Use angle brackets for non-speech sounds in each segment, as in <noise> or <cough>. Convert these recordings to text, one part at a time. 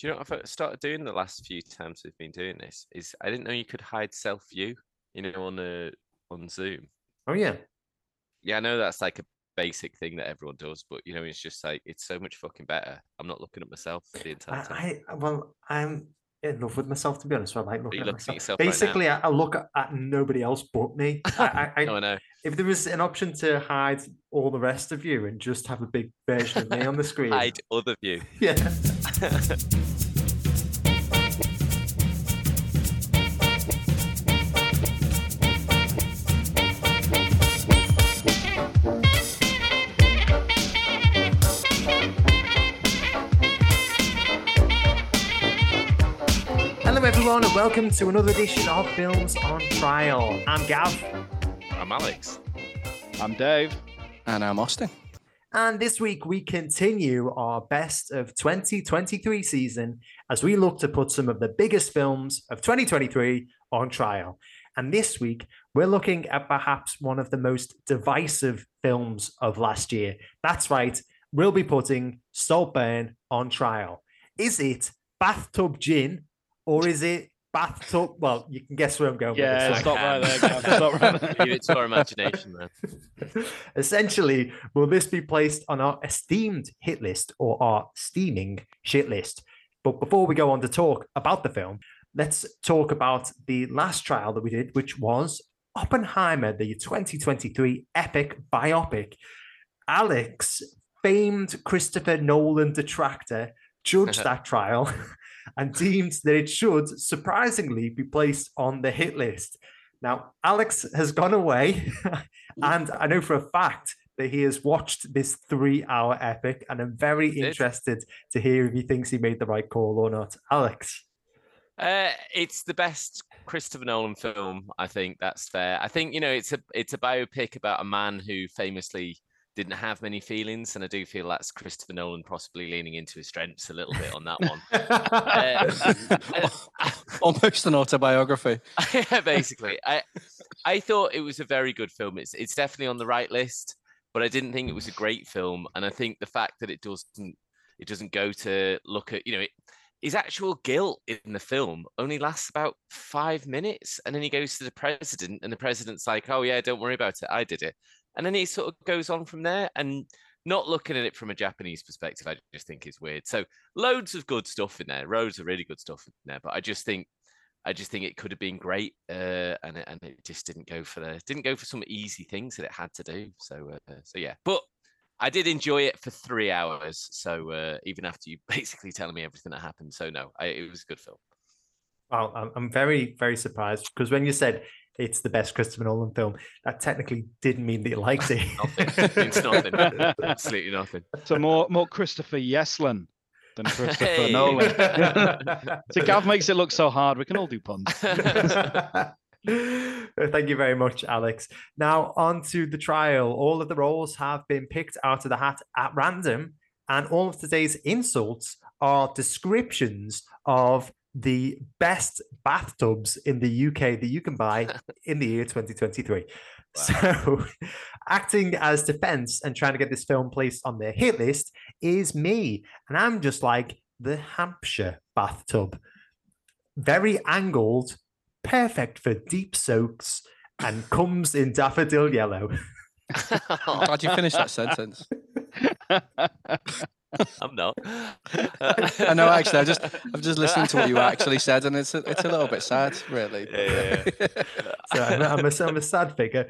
Do you know what I've started doing the last few times we've been doing this? Is I didn't know you could hide self view, you know, on a on Zoom. Oh yeah. Yeah, I know that's like a basic thing that everyone does, but you know, it's just like it's so much fucking better. I'm not looking at myself the entire time. I, I well, I'm in love with myself to be honest. So I like looking at myself. at yourself right? Basically, I, I look at, at nobody else but me. <laughs> I, I, I, No, I know. if there was an option to hide all the rest of you and just have a big version of me on the screen, <laughs> Hide other <laughs> view. yeah. Everyone, and welcome to another edition of Films on Trial. I'm Gav, I'm Alex. I'm Dave. And I'm Austin. and this week we continue our best of 2023 season as we look to put some of the biggest films of 2023 on trial. And this week we're looking at perhaps one of the most divisive films of last year. That's right, we'll be putting Saltburn on trial. Is it Bathtub Gin or is it Bathtub? Well, you can guess where I'm going. with Yeah, this. stop right there, <laughs> Gav. Stop right there. Leave it to our imagination, man. <laughs> Essentially, will this be placed on our esteemed hit list or our steaming shit list? But before we go on to talk about the film, let's talk about the last trial that we did, which was Oppenheimer, the 2023 epic biopic. Alex, famed Christopher Nolan detractor, judged <laughs> that trial and deemed that it should surprisingly be placed on the hit list. Now, Alex has gone away, <laughs> and I know for a fact that he has watched this three hour epic, and I'm very interested to hear if he thinks he made the right call or not. Alex. Uh, it's the best Christopher Nolan film. I think that's fair. I think you know it's a it's a biopic about a man who famously didn't have many feelings, and I do feel that's Christopher Nolan possibly leaning into his strengths a little bit on that one. <laughs> Uh, <laughs> <laughs> Almost an autobiography. yeah, basically. I I thought it was a very good film. It's it's definitely on the right list, but I didn't think it was a great film. And I think the fact that it doesn't it doesn't go to look at you know it, his actual guilt in the film only lasts about five minutes, and then he goes to the president, and the president's like, "Oh yeah, don't worry about it, I did it," and then he sort of goes on from there and. Not looking at it from a Japanese perspective, I just think it's weird. So loads of good stuff in there, loads of really good stuff in there. But I just think I just think it could have been great, uh, and it, and it just didn't go for the didn't go for some easy things that it had to do. So uh, so yeah, but I did enjoy it for three hours. So uh, even after you <laughs> basically telling me everything that happened, so no, I, it was a good film. Well, I'm very, very surprised because when you said it's the best Christopher Nolan film, that technically didn't mean that you liked it. <laughs> Nothing. It's nothing. Absolutely nothing. So more more Christopher Yeslan than Christopher Hey. Nolan. <laughs> so Gav makes it look so hard. We can all do puns. <laughs> Thank you very much, Alex. Now, on to the trial. All of the roles have been picked out of the hat at random, and all of today's insults are descriptions of the best bathtubs in the UK that you can buy <laughs> in the year 2023. So, <laughs> acting as defense and trying to get this film placed on the hit list is me. And I'm just like the Hampshire bathtub. Very angled, perfect for deep soaks, and comes in daffodil yellow. <laughs> I'm glad you finished that sentence. <laughs> I'm not. I know, actually, I just <laughs> I'm just listening to what you actually said, and it's a, it's a little bit sad, really. Yeah, yeah, <laughs> So I'm, I'm, a, I'm a sad figure.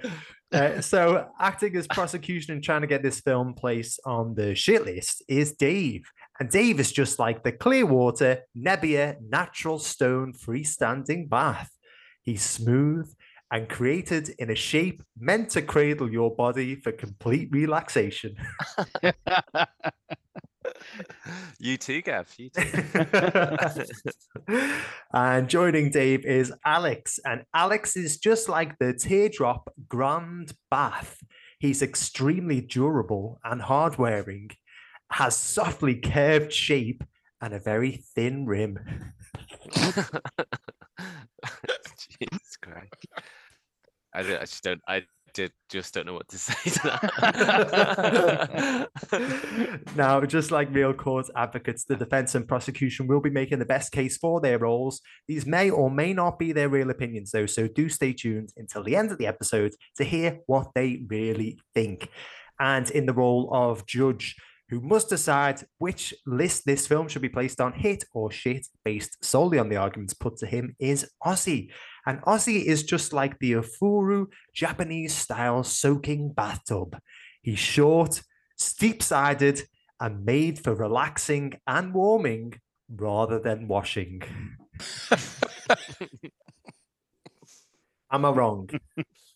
Uh, so, acting as prosecution and trying to get this film placed on the shit list is Dave. And Dave is just like the Clearwater Nebbia natural stone freestanding bath. He's smooth and created in a shape meant to cradle your body for complete relaxation. You too, Gav. You too. <laughs> and joining Dave is Alex. And Alex is just like the teardrop grand bath. He's extremely durable and hard wearing, has softly curved shape, and a very thin rim. <laughs> Jesus Christ. I, I just don't. I did, just don't know what to <laughs> say to that. <laughs> now, just like real court advocates, the defense and prosecution will be making the best case for their roles. These may or may not be their real opinions, though, so do stay tuned until the end of the episode to hear what they really think. And in the role of judge, who must decide which list this film should be placed on, hit or shit, based solely on the arguments put to him, is Ozzy. And Ozzy is just like the Ofuru Japanese style soaking bathtub. He's short, steep sided, and made for relaxing and warming rather than washing. Am I wrong?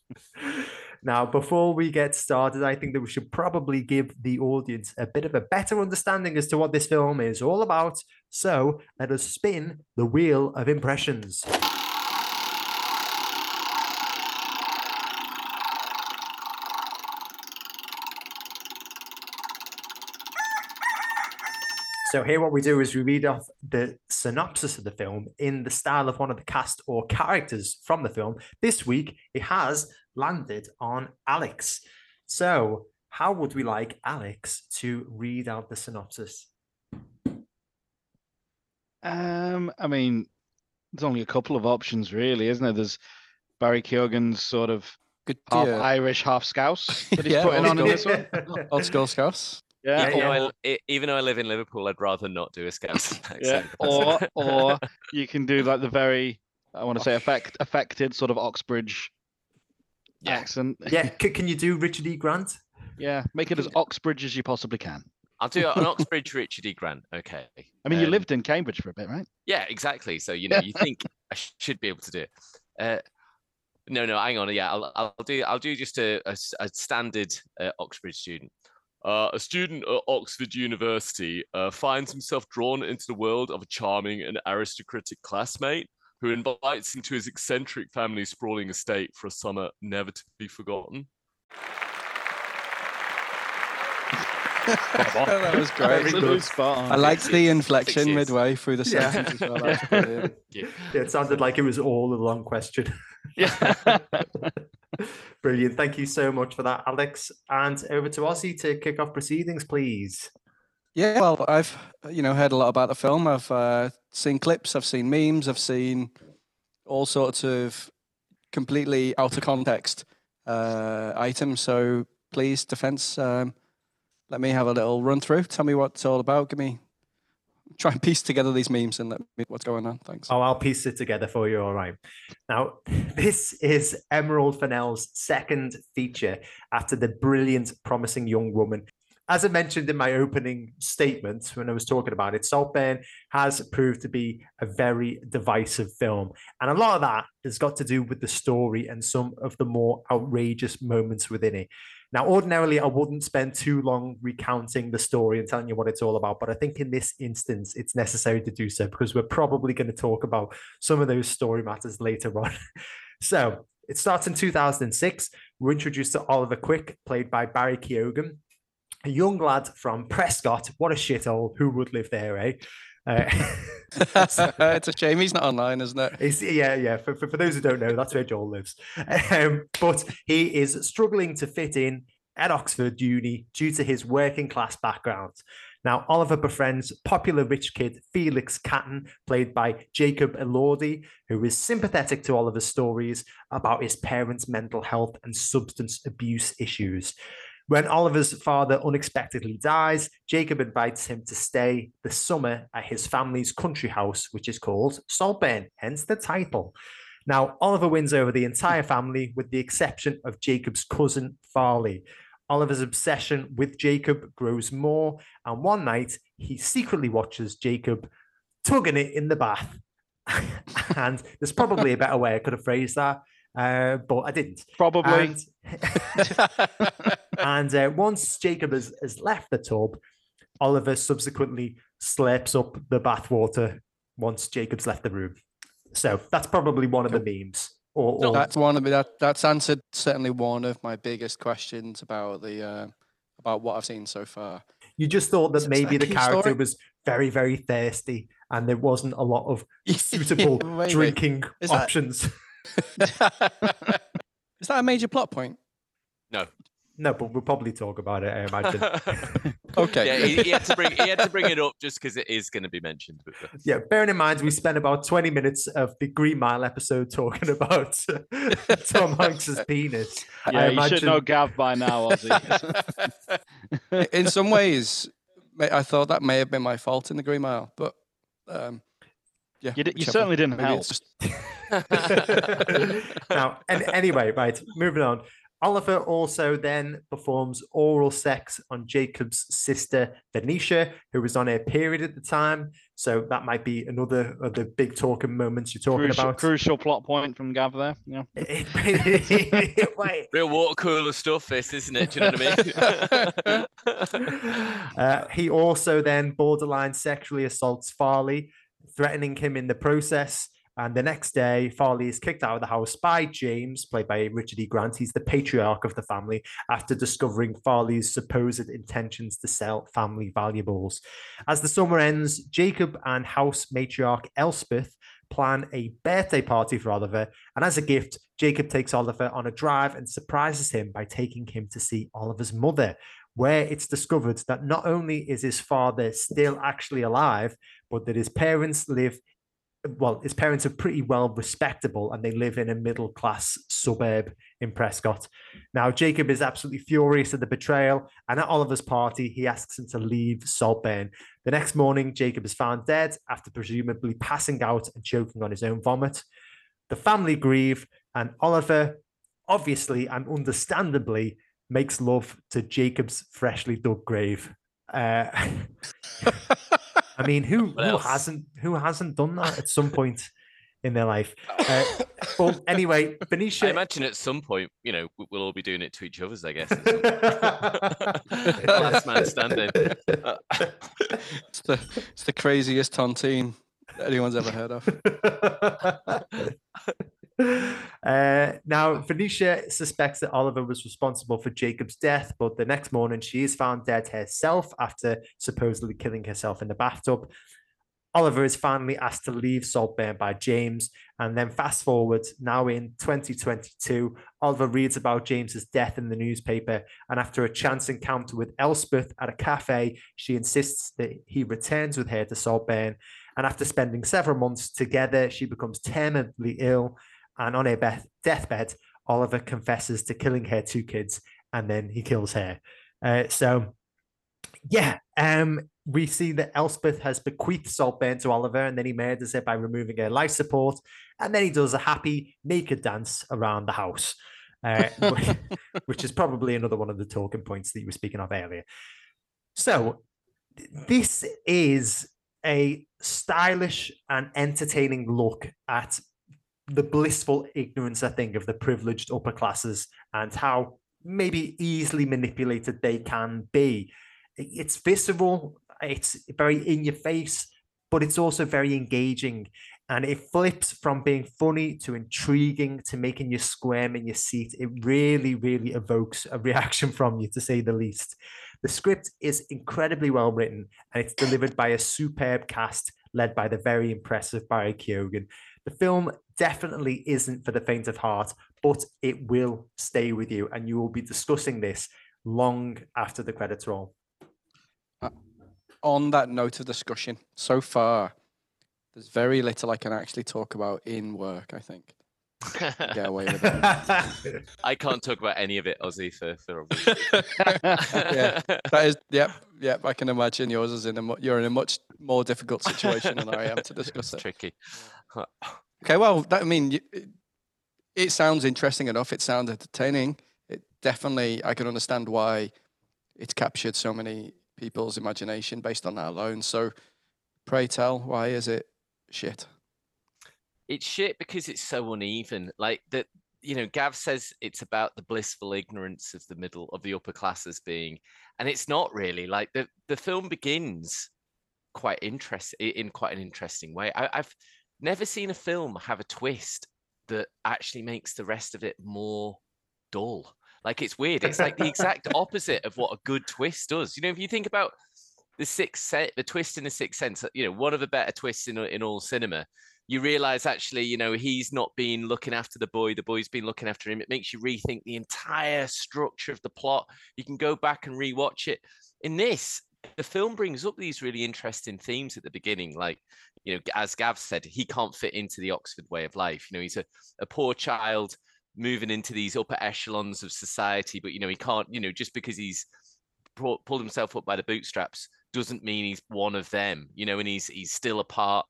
<laughs> now, before we get started, I think that we should probably give the audience a bit of a better understanding as to what this film is all about. So let us spin the wheel of impressions. So here, what we do is we read off the synopsis of the film in the style of one of the cast or characters from the film. This week, it has landed on Alex. So, how would we like Alex to read out the synopsis? Um, I mean, there's only a couple of options, really, isn't there? There's Barry Keoghan's sort of Good half yeah. Irish, half Scouse <laughs> that he's Yeah, putting on in this one. <laughs> Old school scouts. Yeah, Yeah, even, yeah. though I, I- even though I live in Liverpool, I'd rather not do a Scouse <laughs> yeah. Or or <laughs> you can do like the very I want to say affect affected sort of Oxbridge Yeah. accent. yeah, c- can you do Richard E. Grant? Yeah, make it as Oxbridge as you possibly can. I'll do an Oxbridge Richard E. Grant. Okay. I mean, you Um, lived in Cambridge for a bit, right? Yeah, exactly. So you know, you think <laughs> I sh- should be able to do it. Uh, no, no, hang on. Yeah, I'll, I'll do. I'll do just a, a standard uh, Oxbridge student. Uh, a student at Oxford University uh, finds himself drawn into the world of a charming and aristocratic classmate who invites him to his eccentric family's sprawling estate for a summer never to be forgotten. <laughs> that was great. Very good. spot on. I liked the inflection midway through the Yeah. sentence as well. <laughs> That. Yeah. Yeah, it sounded like it was all a long question. Yeah. <laughs> <laughs> Brilliant. Thank you so much for that, Alex. And over to Ozzy to kick off proceedings, please. Yeah, well, I've you know heard a lot about the film. I've uh, seen clips, I've seen memes, I've seen all sorts of completely out of context uh, items. So please, defense, um, let me have a little run through. Tell me what it's all about. Give me try and piece together these memes and let me what's going on. Thanks. Oh, I'll piece it together for you. All right. Now, <laughs> this is Emerald Fennell's second feature after the brilliant, promising young woman. As I mentioned in my opening statement when I was talking about it, Saltburn has proved to be a very divisive film. And a lot of that has got to do with the story and some of the more outrageous moments within it. Now, ordinarily, I wouldn't spend too long recounting the story and telling you what it's all about, but I think in this instance, it's necessary to do so because we're probably going to talk about some of those story matters later on. <laughs> so it starts in 2006. We're introduced to Oliver Quick, played by Barry Keoghan, a young lad from Prescot. What a shithole. Who would live there, eh? Uh, <laughs> it's a shame he's not online, isn't it? It's, yeah, yeah. For, for, for those who don't know, that's where Joel lives. Um, but he is struggling to fit in at Oxford Uni due to his working class background. Now, Oliver befriends popular rich kid Felix Catton, played by Jacob Elordi, who is sympathetic to Oliver's stories about his parents' mental health and substance abuse issues. When Oliver's father unexpectedly dies, Jacob invites him to stay the summer at his family's country house, which is called Saltburn, hence the title. Now, Oliver wins over the entire family with the exception of Jacob's cousin, Farleigh. Oliver's obsession with Jacob grows more, and one night he secretly watches Jacob tugging it in the bath. <laughs> and there's probably a better way I could have phrased that, uh, but I didn't. Probably. And, <laughs> and uh, once Jacob has, has left the tub, Oliver subsequently slurps up the bathwater once Jacob's left the room. So that's probably one of the memes. Or, No, or That's one of me. That that's answered certainly one of my biggest questions about the uh, about what I've seen so far. you just thought that Is maybe that the character story? was very, very thirsty and there wasn't a lot of <laughs> suitable Maybe. drinking Is options. <laughs> Is that a major plot point? No. No, but we'll probably talk about it. I imagine. <laughs> <laughs> Okay. Yeah, he, he had to bring he had to bring it up just because it is going to be mentioned. Yeah, bearing in mind we spent about twenty minutes of the Green Mile episode talking about <laughs> Tom Hanks's penis. Yeah, I you should know Gav by now, Ozzy. in some ways, I thought that may have been my fault in the Green Mile, but um, yeah, You, di- you certainly didn't Maybe help. just- now, and anyway, right, moving on. Oliver also then performs oral sex on Jacob's sister Venetia, who was on her period at the time. So that might be another of the big talking moments you're talking Crucial, about. crucial plot point from Gav there. Yeah. <laughs> Wait. <laughs> real water cooler stuff, this isn't it? Do you know what I mean? <laughs> Uh, he also then borderline sexually assaults Farleigh, threatening him in the process. And the next day, Farleigh is kicked out of the house by James, played by Richard E. Grant. He's the patriarch of the family after discovering Farleigh's supposed intentions to sell family valuables. As the summer ends, Jacob and house matriarch Elspeth plan a birthday party for Oliver. And as a gift, Jacob takes Oliver on a drive and surprises him by taking him to see Oliver's mother, where it's discovered that not only is his father still actually alive, but that his parents live well, his parents are pretty well respectable and they live in a middle class suburb in Prescot. Now, Jacob is absolutely furious at the betrayal, and at Oliver's party, he asks him to leave Saltburn. The next morning, Jacob is found dead after presumably passing out and choking on his own vomit. The family grieve, and Oliver, obviously and understandably, makes love to Jacob's freshly dug grave. Uh, <laughs> <laughs> I mean, who who hasn't who hasn't done that at some <laughs> point in their life? Uh, but <laughs> anyway, Venetia. I imagine at some point, you know, we- we'll all be doing it to each other's. I guess. at some point. <laughs> Last man standing. it's the it's the craziest tontine anyone's ever heard of. <laughs> uh, now, Venetia suspects that Oliver was responsible for Jacob's death, but the next morning she is found dead herself after supposedly killing herself in the bathtub. Oliver is finally asked to leave Saltburn by James, and then fast forward now in 2022, Oliver reads about James's death in the newspaper, and after a chance encounter with Elspeth at a cafe, she insists that he returns with her to Saltburn. And after spending several months together, she becomes terminally ill. And on her beth- deathbed, Oliver confesses to killing her two kids, and then he kills her. Uh, so, yeah, um, we see that Elspeth has bequeathed Saltburn to Oliver, and then he murders her by removing her life support, and then he does a happy naked dance around the house, uh, <laughs> which, which is probably another one of the talking points that you were speaking of earlier. So, this is a stylish and entertaining look at the blissful ignorance, I think, of the privileged upper classes and how maybe easily manipulated they can be. It's visceral, it's very in your face, but it's also very engaging. And it flips from being funny to intriguing to making you squirm in your seat. It really, really evokes a reaction <laughs> from you, to say the least. The script is incredibly well written and it's delivered by a superb cast led by the very impressive Barry Keoghan. The film definitely isn't for the faint of heart, but it will stay with you and you will be discussing this long after the credits roll. Uh, on that note of discussion, so far, there's very little I can actually talk about in work. I think <laughs> get away with it. I can't talk about any of it, Ozzy, for for obvious <laughs> Yeah. That is, yep, yep. I can imagine yours is in a you're in a much more difficult situation than I am to discuss It's it. tricky. Okay, well, that, I mean, it, sounds interesting enough. It sounds entertaining. It definitely, I can understand why it's captured so many people's imagination based on that alone. So, pray tell, why is it shit? It's shit because it's so uneven. Like that, you know, Gav says it's about the blissful ignorance of the middle of the upper classes being, and it's not really. Like the the film begins quite interest in quite an interesting way. I, I've never seen a film have a twist that actually makes the rest of it more dull. Like it's weird. It's like the exact <laughs> opposite of what a good twist does. You know, if you think about the sixth set, the twist in the sixth sense, uh, you know, one of the better twists in in all cinema. you realize actually, you know, he's not been looking after the boy, the boy's been looking after him. It makes you rethink the entire structure of the plot. You can go back and rewatch it. In this, the film brings up these really interesting themes at the beginning, like you know, as Gav said, he can't fit into the Oxford way of life. You know, he's a, a poor child moving into these upper echelons of society, but you know, he can't, you know, just because he's pulled himself up by the bootstraps doesn't mean he's one of them, you know, and he's he's still a part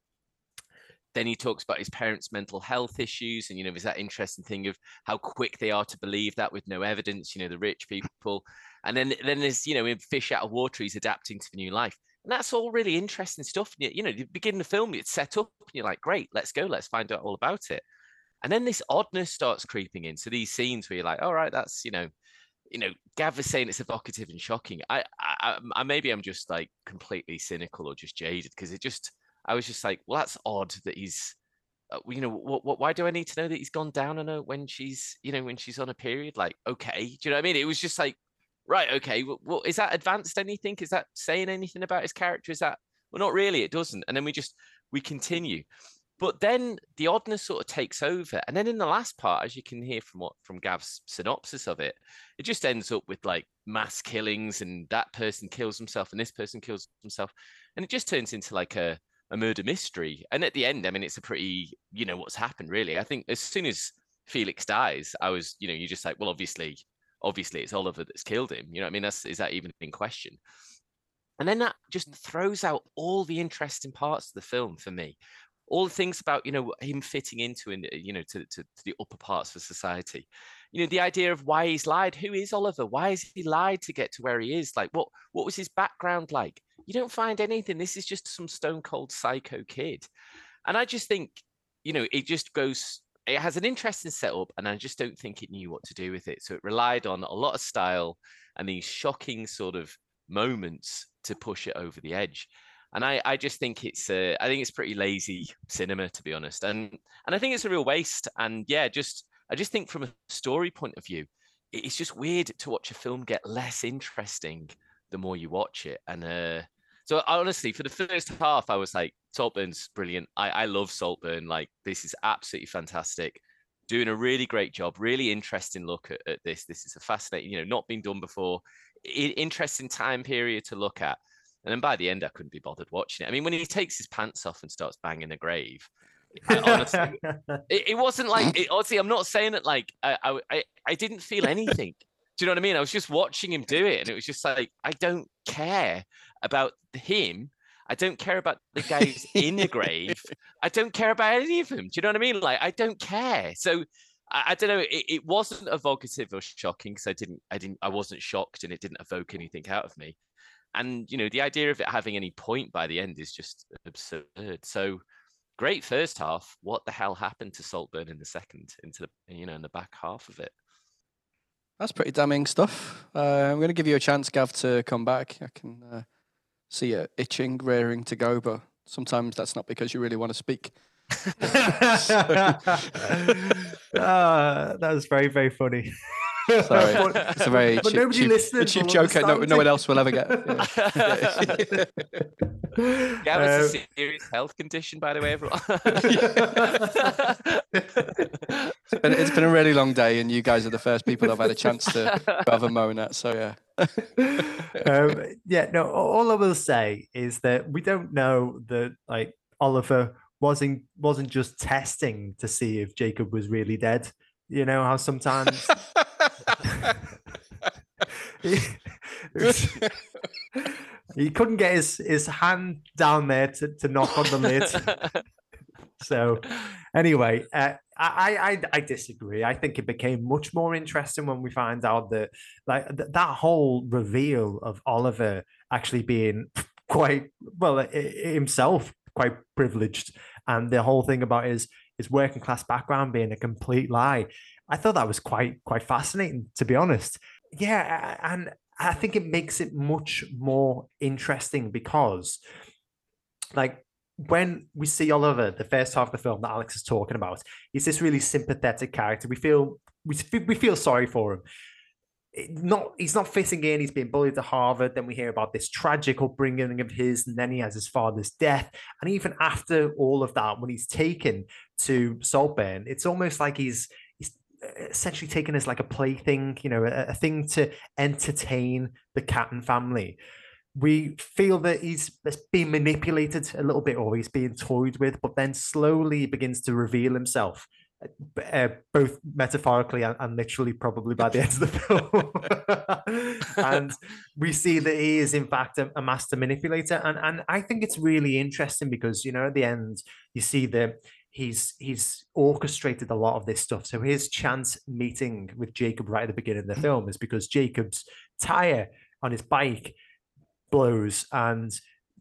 then he talks about his parents' mental health issues, and you know, there's that interesting thing of how quick they are to believe that with no evidence. You know, the rich people, and then then there's you know, in Fish Out of Water, he's adapting to the new life, and that's all really interesting stuff. You, you know, you begin the film, it's set up, and you're like, great, let's go, let's find out all about it, and then this oddness starts creeping in. So these scenes where you're like, all right, that's you know, you know, Gav is saying it's evocative and shocking. I, I, I maybe I'm just like completely cynical or just jaded because it just I was just like, well, that's odd that he's, uh, you know, what, what, why do I need to know that he's gone down on her when she's, you know, when she's on a period? Like, okay, do you know what I mean? It was just like, right, okay, well, well is that advanced anything? Is that saying anything about his character? Is that, well, not really, it doesn't. And then we just, we continue. But then the oddness sort of takes over. And then in the last part, as you can hear from what from Gav's synopsis of it, it just ends up with like mass killings and that person kills himself and this person kills himself. And it just turns into like a, a murder mystery. And at the end, I mean, it's a pretty, you know, what's happened really. I think as soon as Felix dies, I was, you know, you're just like, well, obviously, obviously it's Oliver that's killed him. You know I mean? That's is that even in question? And then that just mm. throws out all the interesting parts of the film for me. All the things about, you know, him fitting into and you know, to, to, to the upper parts of society. You know, the idea of why he's lied. Who is Oliver? Why has he lied to get to where he is? Like what what was his background like? you don't find anything. This is just some stone cold psycho kid. And I just think, you know, it just goes, it has an interesting setup, and I just don't think it knew what to do with it. So it relied on a lot of style and these shocking sort of moments to push it over the edge. And I, I just think it's, uh, I think it's pretty lazy cinema to be honest, and and I think it's a real waste. And yeah, just I just think from a story point of view, it's just weird to watch a film get less interesting the more you watch it. And uh, so honestly, for the first half, I was like, Saltburn's brilliant. I, I love Saltburn. Like this is absolutely fantastic. Doing a really great job. Really interesting look at, at this. This is a fascinating, you know, not been done before. I, interesting time period to look at. And then by the end, I couldn't be bothered watching it. I mean, when he takes his pants off and starts banging the grave, honestly, <laughs> it, it, wasn't like. It, honestly, I'm not saying it like I, I I didn't feel anything. Do you know what I mean? I was just watching him do it, and it was just like I don't care about him. I don't care about the guys in the grave. <laughs> I don't care about any of them. Do you know what I mean? Like I don't care. So I, I don't know. It, it, wasn't evocative or shocking because I didn't, I didn't, I wasn't shocked, and it didn't evoke anything out of me. And you know, the idea of it having any point by the end is just absurd. So great first half. What the hell happened to Saltburn in the second, into the you know, in the back half of it? That's pretty damning stuff. Uh, I'm going to give you a chance, Gav, to come back. I can uh, see you itching, rearing to go, but sometimes that's not because you really want to speak. uh, <laughs> <laughs> that was very, very funny. <laughs> Sorry, it's a very but cheap, nobody cheap, listening cheap joke no, no one else will ever get. Yeah, <laughs> yeah it's um, a serious health condition, by the way, everyone. <laughs> it's, been, it's been a really long day, and you guys are the first people I've had a chance to have a moan at. So yeah. <laughs> um, yeah, no. All I will say is that we don't know that like Oliver wasn't wasn't just testing to see if Jacob was really dead. You know how sometimes he, <laughs> he, couldn't get his, his hand down there to, to knock on the lid. <laughs> so anyway, uh, I, I I disagree. I think it became much more interesting when we find out that like th- that whole reveal of Oliver actually being quite well himself quite privileged, and the whole thing about his his working class background being a complete lie. I thought that was quite quite fascinating, to be honest. Yeah, and I think it makes it much more interesting because, like, when we see Oliver, the first half of the film that Alex is talking about, he's this really sympathetic character. We feel we we feel sorry for him. not he's not fitting in. He's being bullied at Harvard. Then we hear about this tragic upbringing of his, and then he has his father's death. And even after all of that, when he's taken to Saltburn, it's almost like he's essentially taken as like a plaything, you know, a, a thing to entertain the Catton family. We feel that he's being manipulated a little bit, or he's being toyed with, but then slowly begins to reveal himself uh, both metaphorically and, and, literally, probably by the end of the film. <laughs> and we see that he is, in fact, a, a, master manipulator. And and I think it's really interesting because you know at the end you see that he's he's orchestrated a lot of this stuff. So his chance meeting with Jacob right at the beginning of the mm. film is because Jacob's tire on his bike blows and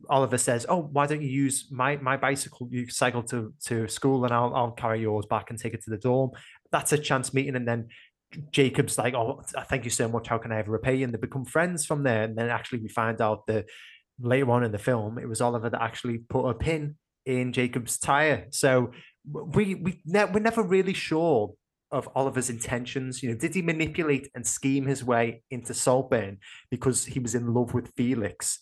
Oliver says, "Oh, why don't you use my my bicycle? You cycle to to school, and I'll I'll carry yours back and take it to the dorm." That's a chance meeting, and then Jacob's like, "Oh, thank you so much. How can I ever repay you?" And they become friends from there. And then actually, we find out that later on in the film, it was Oliver that actually put a pin in Jacob's tire. So we we ne- we're never really sure of Oliver's intentions. You know, did he manipulate and scheme his way into Saltburn because he was in love with Felix,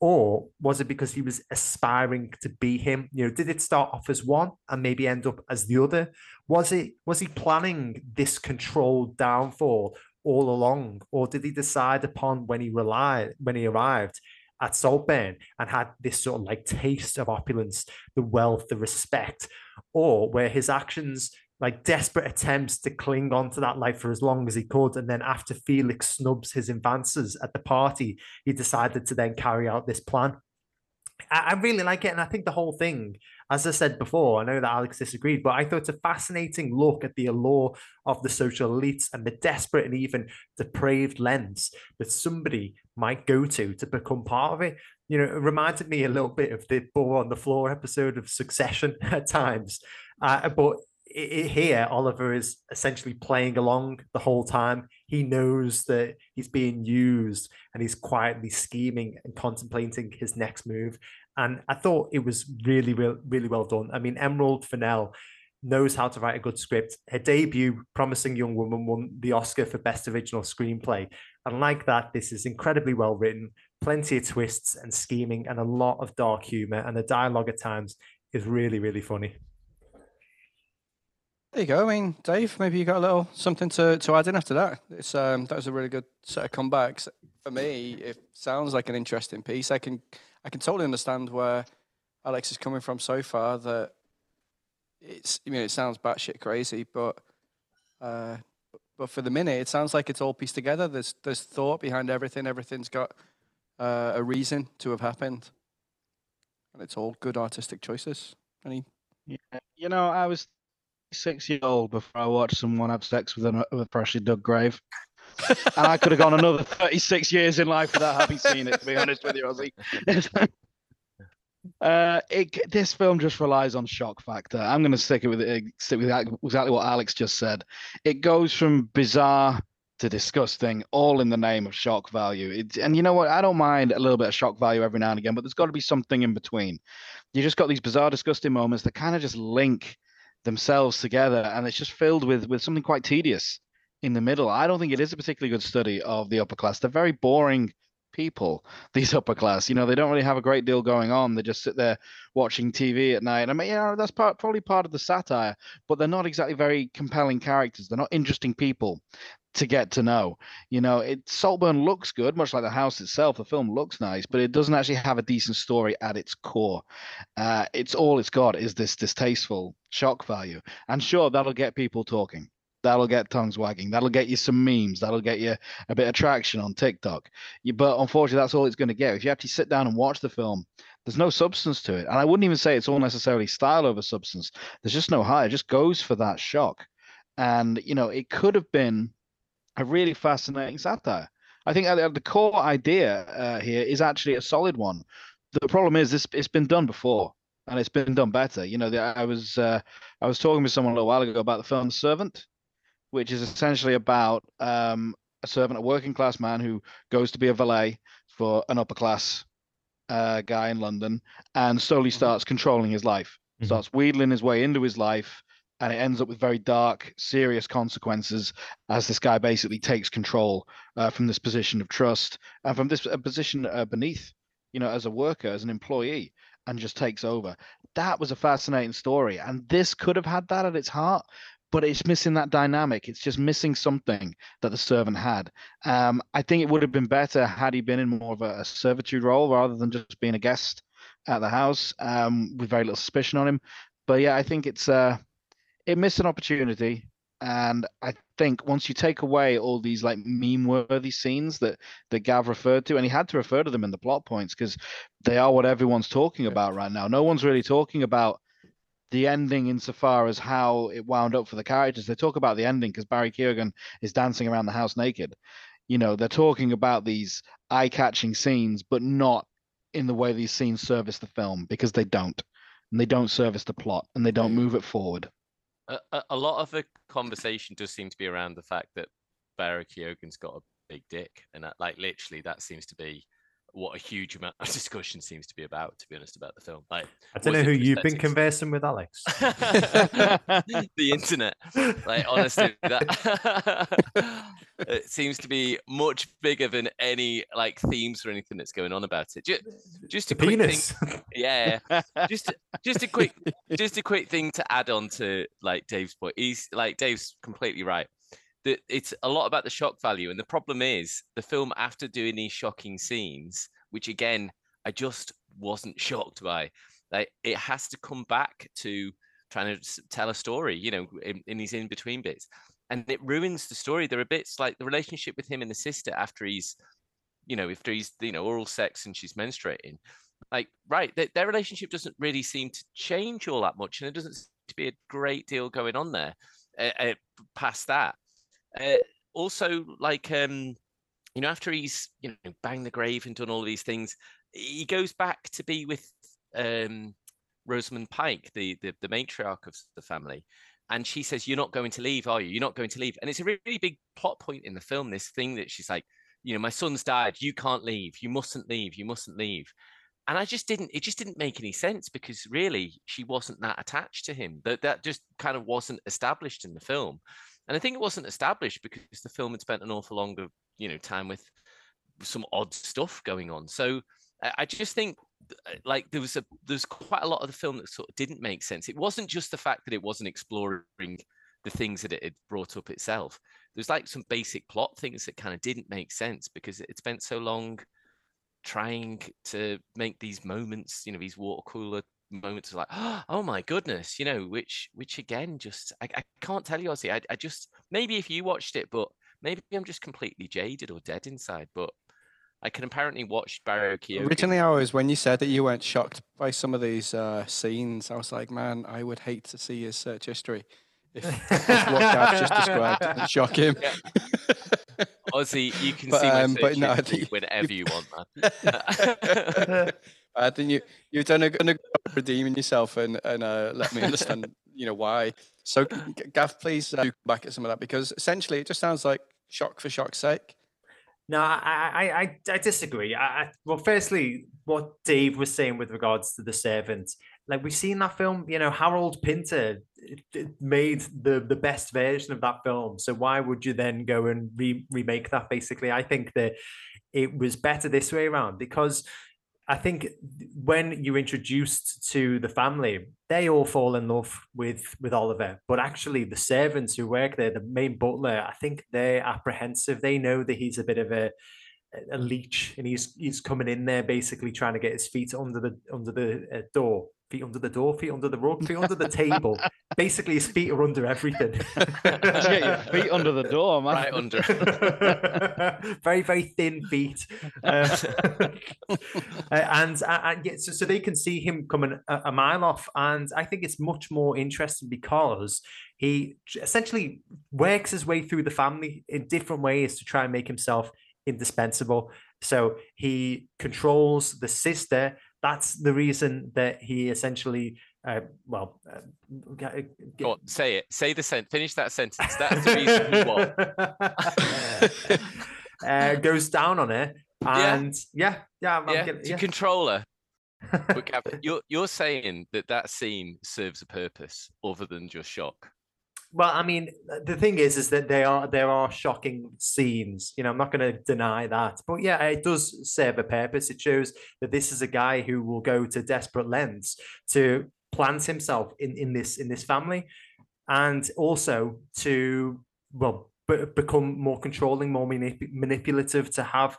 or was it because he was aspiring to be him? You know, did it start off as one and maybe end up as the other? Was it was he planning this controlled downfall all along, or did he decide upon when he relied when he arrived at Saltburn and had this sort of like taste of opulence, the wealth, the respect, or where his actions like desperate attempts to cling on to that life for as long as he could. And then after Felix snubs his advances at the party, he decided to then carry out this plan. I, I really like it. And I think the whole thing, as I said before, I know that Alex disagreed, but I thought it's a fascinating look at the allure of the social elites and the desperate and even depraved lens that somebody might go to to become part of it. You know, it reminded me a little bit of the ball on the floor episode of Succession <laughs> at times. Uh, but it, here Oliver is essentially playing along the whole time. He knows that he's being used and he's quietly scheming and contemplating his next move. And I thought it was really, really, really well done. I mean, Emerald Fennell knows how to write a good script. Her debut, Promising Young Woman, won the Oscar for Best Original Screenplay. And like that, this is incredibly well written, plenty of twists and scheming, and a lot of dark humor. And the dialogue at times is really, really funny. There you go. I mean, Dave, maybe you got a little something to, to add in after that. It's um, that was a really good set of comebacks. For me, it sounds like an interesting piece. I can I can totally understand where Alex is coming from so far. That it's I mean it sounds batshit crazy, but uh, but for the minute, it sounds like it's all pieced together. There's there's thought behind everything. Everything's got uh, a reason to have happened, and it's all good artistic choices. Any? Yeah, you know, I was six years old before I watched someone have sex with a freshly dug grave. And I could have gone another 36 years in life without having seen it, to be honest with you, Ozzy. <laughs> uh, it, this film just relies on shock factor. I'm going to stick it with it, stick with exactly what Alex just said. It goes from bizarre to disgusting, all in the name of shock value. It, and you know what? I don't mind a little bit of shock value every now and again, but there's got to be something in between. You just got these bizarre, disgusting moments that kind of just link themselves together, and it's just filled with with something quite tedious in the middle. I don't think it is a particularly good study of the upper class. They're very boring people, <laughs> these upper class. You know, they don't really have a great deal going on. They just sit there watching TV at night. I mean, know, that's part, probably part of the satire, but they're not exactly very compelling characters. They're not interesting people to get to know. You know, it Saltburn looks good, much like the house itself. The film looks nice, but it doesn't actually have a decent story at its core. Uh, it's all it's got is this distasteful shock value, and sure, that'll get people talking. That'll get tongues wagging. That'll get you some memes. That'll get you a bit of traction on TikTok. You, but unfortunately, that's all it's going to get. If you actually sit down and watch the film, there's no substance to it. And I wouldn't even say it's all necessarily style over substance. There's just no high. It just goes for that shock. And, you know, it could have been a really fascinating satire. I think the core idea uh, here is actually a solid one. The problem is this it's been done before and it's been done better. You know, I was uh, I was talking with someone a little while ago about the film Servant, which is essentially about um, a servant, a working class man who goes to be a valet for an upper class uh, guy in London and slowly mm-hmm. starts controlling his life, mm-hmm. starts wheedling his way into his life and it ends up with very dark, serious consequences as this guy basically takes control uh, from this position of trust and from this uh, position uh, beneath, you know, as a worker, as an employee, and just takes over. That was a fascinating story, and this could have had that at its heart, but it's missing that dynamic. It's just missing something that the servant had. Um, I think it would have been better had he been in more of a, a servitude role rather than just being a guest at the house um, with very little suspicion on him. But yeah, I think it's uh, it missed an opportunity. And I think once you take away all these like meme-worthy scenes that that Gav referred to, and he had to refer to them in the plot points because they are what everyone's talking about right now. No one's really talking about the ending insofar as how it wound up for the characters. They talk about the ending because Barry Keoghan is dancing around the house naked. You know, they're talking about these eye-catching scenes, but not in the way these scenes service the film because they don't, and they don't service the plot, and they don't mm. move it forward. A, a, a lot of the conversation does seem to be around the fact that Barry Keoghan's got a big dick, and that, like literally that seems to be what a huge amount of <laughs> discussion seems to be about, to be honest, about the film. Like, I don't know who you've been conversing with, Alex. <laughs> the internet. Like, honestly, that <laughs> it seems to be much bigger than any like themes or anything that's going on about it. Just, just a The quick penis. thing. Yeah, just just a quick just a quick thing to add on to like Dave's point. He's like Dave's completely right. That it's a lot about the shock value, and the problem is the film after doing these shocking scenes, which again I just wasn't shocked by. Like it has to come back to trying to tell a story, you know, in, in these in between bits, and it ruins the story. There are bits like the relationship with him and the sister after he's, you know, after he's you know oral sex and she's menstruating like right their, their relationship doesn't really seem to change all that much and there doesn't seem to be a great deal going on there uh, uh, past that uh, also like um you know after he's you know banged the grave and done all these things he goes back to be with um rosamund pike the, the the matriarch of the family and she says you're not going to leave are you you're not going to leave and it's a really big plot point in the film this thing that she's like you know my son's died you can't leave you mustn't leave you mustn't leave and I just didn't. It just didn't make any sense because really she wasn't that attached to him. That that just kind of wasn't established in the film, and I think it wasn't established because the film had spent an awful longer, you know, time with some odd stuff going on. So I just think uh, like there was a there's quite a lot of the film that sort of didn't make sense. It wasn't just the fact that it wasn't exploring the things that it had brought up itself. There's like some basic plot things that kind of didn't make sense because it spent so long trying to make these moments, you know, these water cooler moments of like, <gasps> oh my goodness, you know, which which again just I, I can't tell you, Ozzy. I, I just maybe if you watched it, but maybe I'm just completely jaded or dead inside. But I can apparently watch Barry Keoghan. Originally, I was when you said that you weren't shocked by some of these uh, scenes. I was like, man, I would hate to see his search history if, if what Gav just described <laughs> didn't shock him. <laughs> Ozzy, you can <laughs> But, see my um, but no, I think whenever you want, man. <laughs> I think you you've done a, done a good job redeeming yourself and and uh, let me understand, <laughs> you know, why. So, G- Gav, please uh, do come back at some of that because essentially it just sounds like shock for shock's sake. No, I, I, I, I disagree. I, I, well, firstly, what Dave was saying with regards to the servant, like we've seen that film, you know, Harold Pinter made the the best version of that film. So why would you then go and re- remake that? Basically, I think that it was better this way around because I think when you're introduced to the family, they all fall in love with with Oliver. But actually, the servants who work there, the main butler, I think they're apprehensive. They know that he's a bit of a a leech, and he's he's coming in there basically trying to get his feet under the under the uh, door, feet under the door, feet under the rug, feet under the <laughs> table. Basically, his feet are under everything. <laughs> Get your feet under the door, man. right under. <laughs> very very thin feet Uh, uh, and uh, and yeah, so, so they can see him coming a, a mile off and i think it's much more interesting because he essentially works his way through the family in different ways to try and make himself indispensable so he controls the sister that's the reason that he essentially uh, well uh, g- g- Go on, say it. Say the sentence. Finish that sentence. That's the reason he what? <laughs> uh, goes down on it Yeah. and yeah, yeah, I'm yeah, getting- yeah. control her. But Gav, <laughs> you're you're saying that that scene serves a purpose other than just shock. Well, I mean, the thing is, is that they are there are shocking scenes. You know, I'm not going to deny that, but yeah, it does serve a purpose. It shows that this is a guy who will go to desperate lengths to plant himself in in this in this family, and also to well b- become more controlling, more manip- manipulative, to have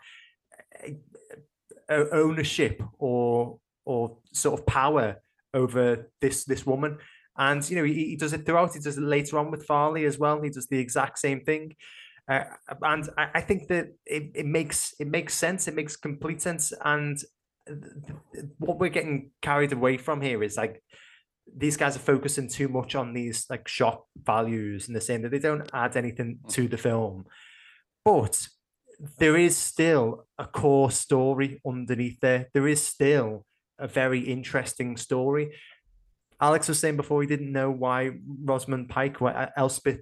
ownership or or sort of power over this this woman. And you know, he, he does it throughout. He does it later on with Farleigh as well. He does the exact same thing. Uh, and I, I think that it, it makes it makes sense. It makes complete sense. And what we're getting carried away from here is like these guys are focusing too much on these like shock values and they're saying that they don't add anything to the film. But there is still a core story underneath there. There is still a very interesting story. Alex was saying before he didn't know why Rosamund Pike, why uh, Elspeth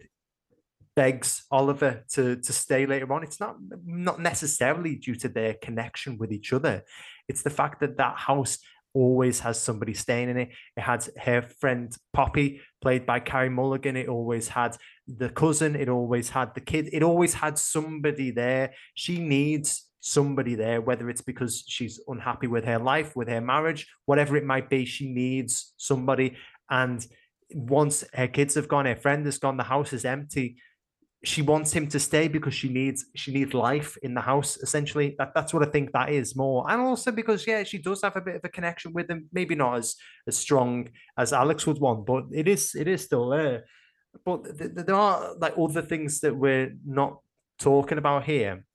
begs Oliver to to stay later on. It's not not necessarily due to their connection with each other. It's the fact that that house always has somebody staying in it. It had her friend Poppy, played by Carey Mulligan. It always had the cousin. It always had the kid. It always had somebody there. She needs somebody there, whether it's because she's unhappy with her life, with her marriage, whatever it might be. She needs somebody. And once her kids have gone, her friend has gone, the house is empty she wants him to stay because she needs she needs life in the house essentially that, that's what i think that is more and also because yeah she does have a bit of a connection with him maybe not as as strong as alex would want but it is it is still there but th- th- there are like other things that we're not talking about here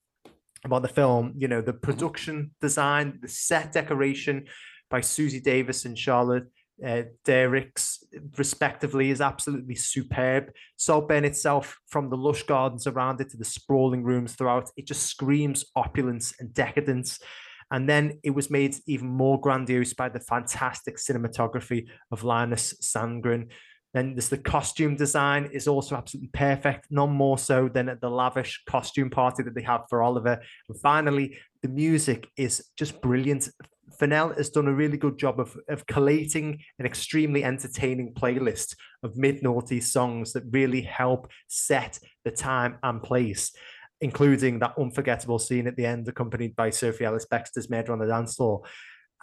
about the film you know the production design the set decoration by Suzie Davies and charlotte uh, Dirickx, respectively, is absolutely superb. Saltburn itself, from the lush gardens around it to the sprawling rooms throughout, it just screams opulence and decadence. And then it was made even more grandiose by the fantastic cinematography of Linus Sandgren. Then there's the costume design is also absolutely perfect, none more so than at the lavish costume party that they have for Oliver. And finally, the music is just brilliant. Fennell has done a really good job of, of collating an extremely entertaining playlist of mid noughties songs that really help set the time and place, including that unforgettable scene at the end, accompanied by Sophie Ellis Bextor's Murder on the Dance Floor.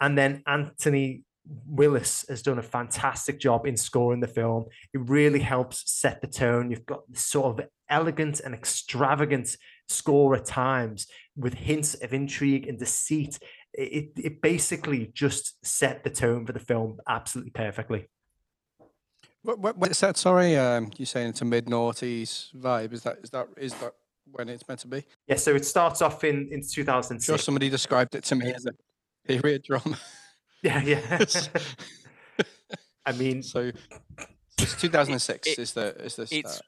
And then Anthony Willis has done a fantastic job in scoring the film. It really helps set the tone. You've got this sort of elegant and extravagant score at times with hints of intrigue and deceit it, it basically just set the tone for the film absolutely perfectly. What, what, what is that? Sorry, um, you're saying it's a mid noughties vibe. Is that is that is that when it's meant to be? Yeah, so it starts off in in 2006. Sure, somebody described it to me as a period drama. <laughs> Yeah, yeah. I mean, so it's 2006 it- is the is the it's start.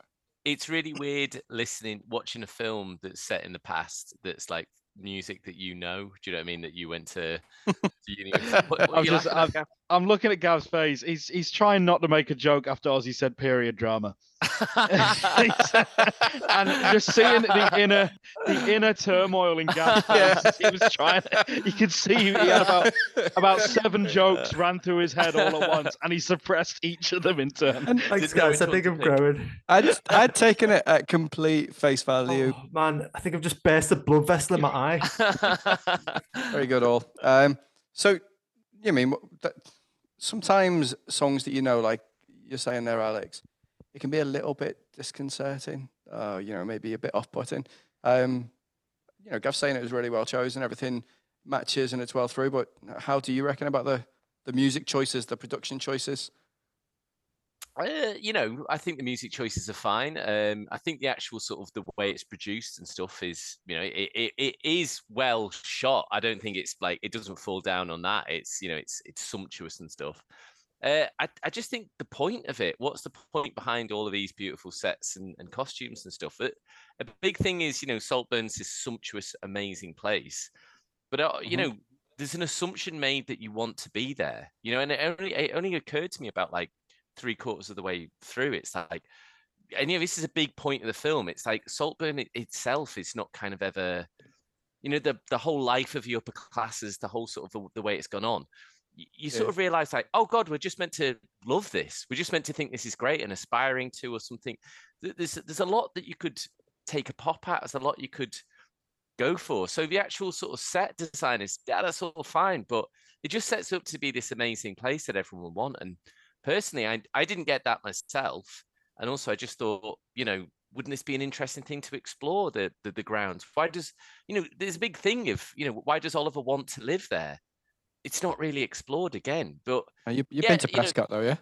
it's really weird listening watching a film that's set in the past that's like music that you know do you know what i mean that you went to, to <laughs> uni with? <laughs> What- what I'm you just- laughing at, I'm looking at Gav's face. He's he's trying not to make a joke after Ozzy said period drama. <laughs> <laughs> and just seeing the inner the inner turmoil in Gav's face. He was trying you could see he had about about seven jokes ran through his head all at once and he suppressed each of them in turn. thanks, Didn't guys. I think I'm growing. I'd I'd taken it at complete face value. Oh, man, I think I've just burst a blood vessel in my eye. Very good, all. Um, so you mean that sometimes songs that you know, like you're saying there, Alex, it can be a little bit disconcerting. Uh, you know, maybe a bit off-putting. Um, you know, Gav's saying it was really well chosen. Everything matches and it's well through. But how do you reckon about the the music choices, the production choices? Uh, you know, I think the music choices are fine. Um, I think the actual sort of the way it's produced and stuff is, you know, it, it, it is well shot. I don't think it's like it doesn't fall down on that. It's you know, it's it's sumptuous and stuff. Uh, I I just think the point of it. What's the point behind all of these beautiful sets and, and costumes and stuff? That a big thing is, you know, Saltburn's this sumptuous, amazing place, but uh, you Mhm. know, there's an assumption made that you want to be there. You know, and it only it only occurred to me about like three quarters of the way through. It's like, and you know, this is a big point of the film. It's like Saltburn it, itself is not kind of ever, you know, the the whole life of the upper classes, the whole sort of the, the way it's gone on. y- you sort Yeah. of realize like, oh God, we're just meant to love this. We're just meant to think this is great and aspiring to or something. There's there's a lot that you could take a pop at. There's a lot you could go for. So the actual sort of set design is yeah, that's all fine, but it just sets up to be this amazing place that everyone will want. And personally, I I didn't get that myself. And also I just thought, you know, wouldn't this be an interesting thing to explore the the, the grounds? Why does you know there's a big thing of you know why does Oliver want to live there? It's not really explored again. But You, you've Yeah, been to you know- Prescot though, yeah?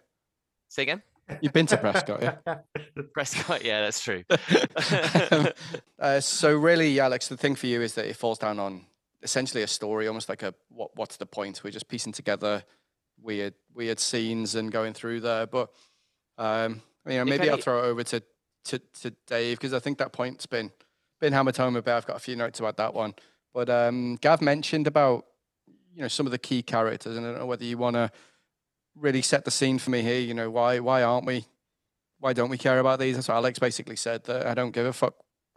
say again, You've been to Prescot, yeah? <laughs> Prescot. Yeah, that's true. <laughs> uh, so really, Alex, the thing for you is that it falls down on essentially a story, almost like a what what's the point? We're just piecing together weird weird scenes and going through there. But um, you know, maybe I'll throw it over to to, to Dave because I think that point's been been hammered home a bit. I've got a few notes about that one. But um, Gav mentioned about you know some of the key characters, and I don't know whether you want to really set the scene for me here. You know, why why aren't we? Why don't we care about these? That's what Alex basically said. That I don't give a fuck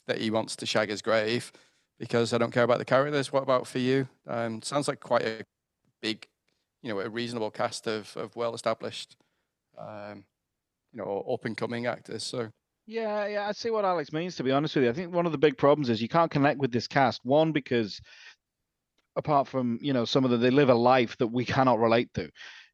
that he wants to shag his grave because I don't care about the characters. What about for you? Um, sounds like quite a big, you know, a reasonable cast of of well established, um, you know, up and coming actors. So Yeah, yeah, I see what Alex means. To be honest with you, I think one of the big problems is you can't connect with this cast. One because apart from you know some of the they live a life that we <laughs> cannot relate to,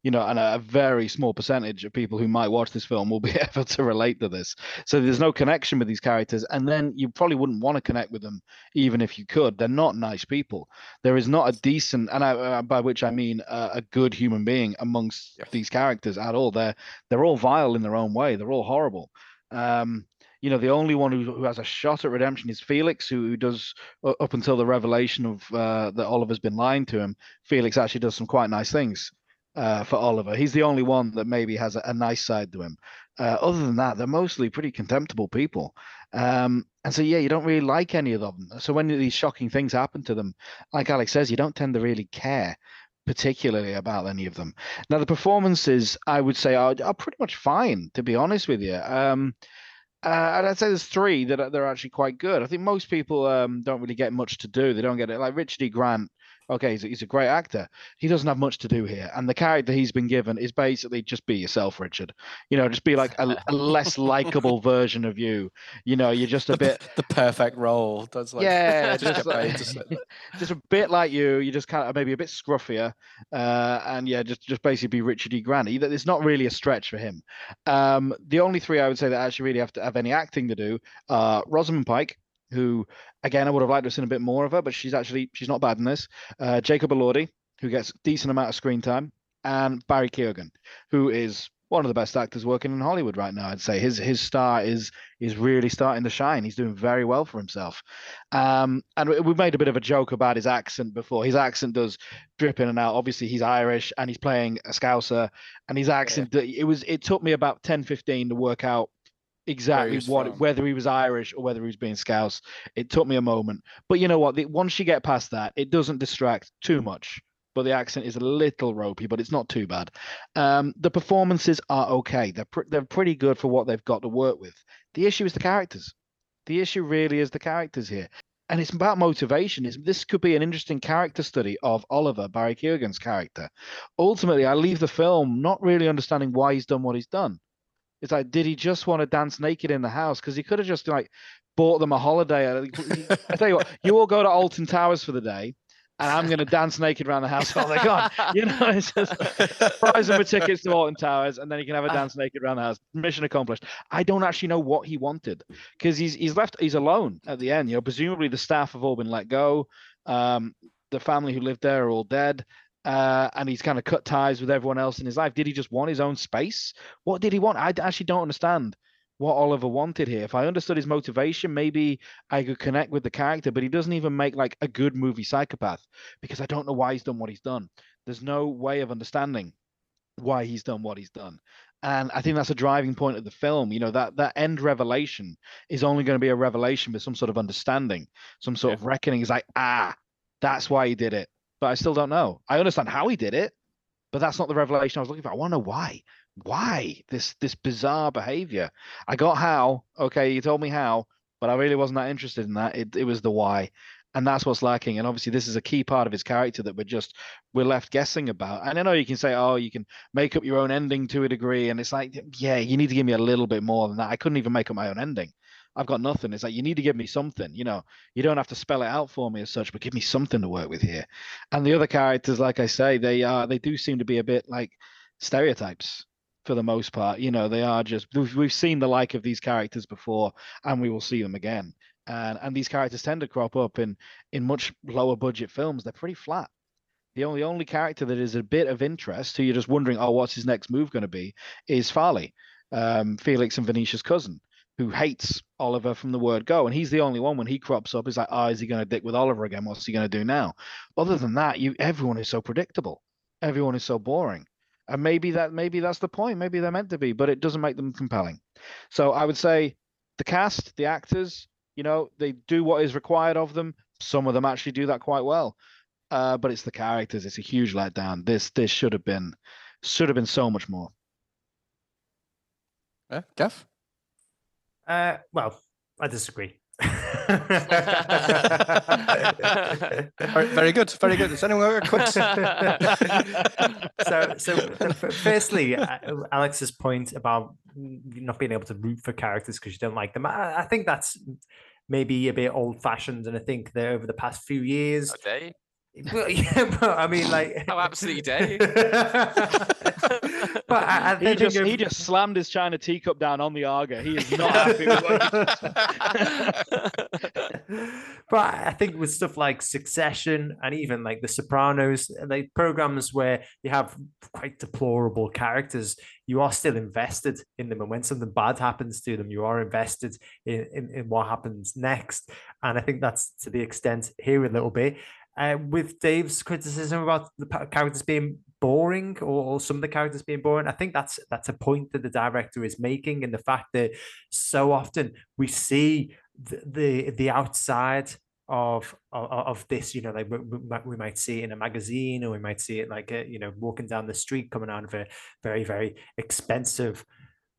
you know, and a, very small percentage of people who might watch this film will be <laughs> able to relate to this. So there's no connection with these characters, and then you probably wouldn't want to connect with them even if you could. They're not nice people. There is not a decent, and I, uh, by which I mean uh, a good human being amongst Yes. these characters at all. They're they're all vile in their own way. They're all horrible. Um, you know, the only one who, who has a shot at redemption is Felix, who, who does up until the revelation of uh, that Oliver's been lying to him. Felix actually does some quite nice things uh, for Oliver. He's the only one that maybe has a, a nice side to him. Uh, other than that, they're mostly pretty contemptible people. Um, and so, yeah, you don't really like any of them. So when these shocking things happen to them, like Alex says, you don't tend to really care particularly about any of them. Now, the performances, I would say, are, are pretty much fine, to be honest with you. Um, uh, and I'd say there's three that are, that are actually quite good. I think most people um, don't really get much to do. They don't get it. Like Richard E. Grant, okay, he's a, he's a great actor. He doesn't have much to do here. And the character he's been given is basically just be yourself, Richard. You know, just be like a, a less <laughs> likable version of you. You know, you're just a the, bit. the perfect role. That's like yeah, <laughs> just just like, <laughs> just a bit like you. You just kind of maybe a bit scruffier, uh, and yeah, just just basically be Richard E. Grant. He- It's not really a stretch for him. Um, the only three I would say that actually really have to have any acting to do are Rosamund Pike, who again I would have liked to have seen a bit more of her, but she's actually she's not bad in this. Uh, Jacob Elordi, who gets decent amount of screen time, and Barry Keoghan, who is one of the best actors working in Hollywood right now. I'd say his his star is is really starting to shine. He's doing very well for himself. Um, and we, we made a bit of a joke about his accent before. His accent does drip in and out. Obviously, he's Irish and he's playing a Scouser, and his accent it was it took me about 10, 15 to work out exactly what from. whether he was Irish or whether he was being Scouse. It took me a moment, but you know what? The, once you get past that, it doesn't distract too much. But the accent is a little ropey, but it's not too bad. Um, the performances are okay. They're pr- they're pretty good for what they've got to work with. The issue is the characters. The issue really is the characters here. And it's about motivation. It's, this could be an interesting character study of Oliver, Barry Keoghan's character. Ultimately, I leave the film not really understanding why he's done what he's done. It's like, did he just want to dance naked in the house? Because he could have just like bought them a holiday. <laughs> I tell you what, you all go to Alton Towers for the day, and I'm going to dance naked around the house while they're gone. You know, <laughs> it's just prize him with tickets to Alton Towers, and then he can have a dance naked around the house. Mission accomplished. I don't actually know what he wanted because he's he's left. He's alone at the end. You know, presumably the staff have all been let go. Um, the family who lived there are all dead. Uh, and he's kind of cut ties with everyone else in his life. Did he just want his own space? What did he want? I actually don't understand what Oliver wanted here. If I understood his motivation, maybe I could connect with the character, but he doesn't even make like a good movie psychopath because I don't know why he's done what he's done. There's no way of understanding why he's done what he's done. And I think that's a driving point of the film. You know, that that end revelation is only going to be a revelation with some sort of understanding, some sort Yeah. of reckoning. Is like, ah, that's why he did it. But I still don't know. I understand how he did it, but that's not the revelation I was looking for. I want to know why. Why this this bizarre behavior? I got how. Okay, you told me how, but I really wasn't that interested in that. It it was the why. and that's what's lacking. And obviously, this is a key part of his character that we're just we're left guessing about. And I know you can say, oh, you can make up your own ending to a degree, and it's like, yeah, you need to give me a little bit more than that. I couldn't even make up my own ending. I've got nothing. It's like you need to give me something. You know, you don't have to spell it out for me as such, but give me something to work with here. And the other characters, like I say, they are they do seem to be a bit like stereotypes for the most part. You know, they are just we've, we've seen the like of these characters before, and we will see them again. And and these characters tend to crop up in in much lower budget films. They're pretty flat. The only only character that is a bit of interest, who you're just wondering, oh, what's his next move going to be, is Farleigh, um, Felix and Venetia's cousin who hates Oliver from the word go. And he's the only one when he crops up, is like, oh, is he going to dick with Oliver again? What's he going to do now? Other than that, you everyone is so predictable. Everyone is so boring. And maybe that maybe that's the point. Maybe they're meant to be, but it doesn't make them compelling. So I would say the cast, the actors, you know, they do what is required of them. Some of them actually do that quite well. Uh, but it's the characters. It's a huge letdown. This this should have been should have been so much more. Yeah, Gav? Uh, well, I disagree. <laughs> very good, very good. Is anyone quick? <laughs> <laughs> so, so firstly, uh, Alex's point about not being able to root for characters because you don't like them, I, I, think that's maybe a bit old-fashioned, and I think that over the past few years, well, yeah, but I mean, like, oh, absolutely dare <laughs> but I, I he just he just slammed his china teacup down on the Aga. He is not happy with what <laughs> But I think with stuff like Succession and even like The Sopranos, like programs where you have quite deplorable characters, you are still invested in them. And when something bad happens to them, you are invested in, in, in what happens next. And I think that's to the extent here a little bit uh, with Dave's criticism about the characters being boring or, or, some of the characters being boring. I think that's that's a point that the director is making, and the fact that so often we see the the, the outside of, of, of this. You know, like we, we might see it in a magazine, or we might see it like a, uh, you know walking down the street, coming out of a very very expensive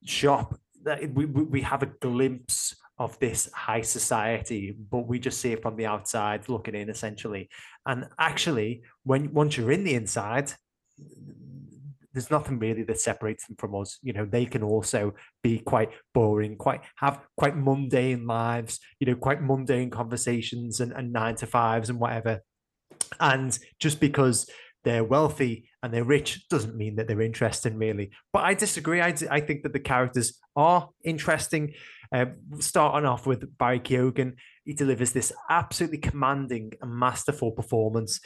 shop. That we we have a glimpse of this high society, but we just see it from the outside looking in essentially. And actually, when once you're in the inside, there's nothing really that separates them from us. You know, they can also be quite boring, quite have quite mundane lives, you know, quite mundane conversations and, and nine to fives and whatever. And just because they're wealthy and they're rich doesn't mean that they're interesting really but i disagree i, I think that the characters are interesting uh, starting off with barry keoghan he delivers this absolutely commanding and masterful performance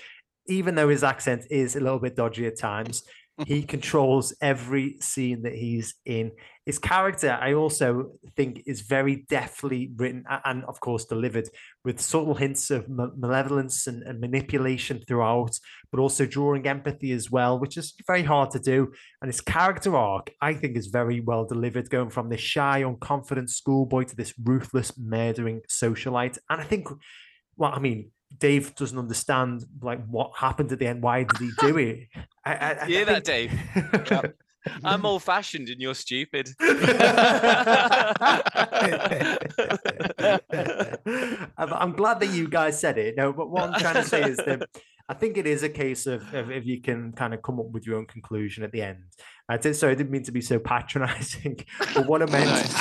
even though his accent is a little bit dodgy at times <laughs> he controls every scene that he's in. His character, I also think, is very deftly written and, of course, delivered with subtle hints of malevolence and, and, manipulation throughout, but also drawing empathy as well, which is very hard to do. And his character arc, I think, is very well delivered, going from this shy, unconfident schoolboy to this ruthless, murdering socialite. And I think, well, I mean, Dave doesn't understand like what happened at the end. Why did he do it? I, I, I hear that, Dave. <laughs> I'm old fashioned and you're stupid. <laughs> I'm glad that you guys said it. No, but what I'm trying to say is that <laughs> I think it is a case of, of if you can kind of come up with your own conclusion at the end. I did so I didn't mean to be so patronizing, <laughs> but what I meant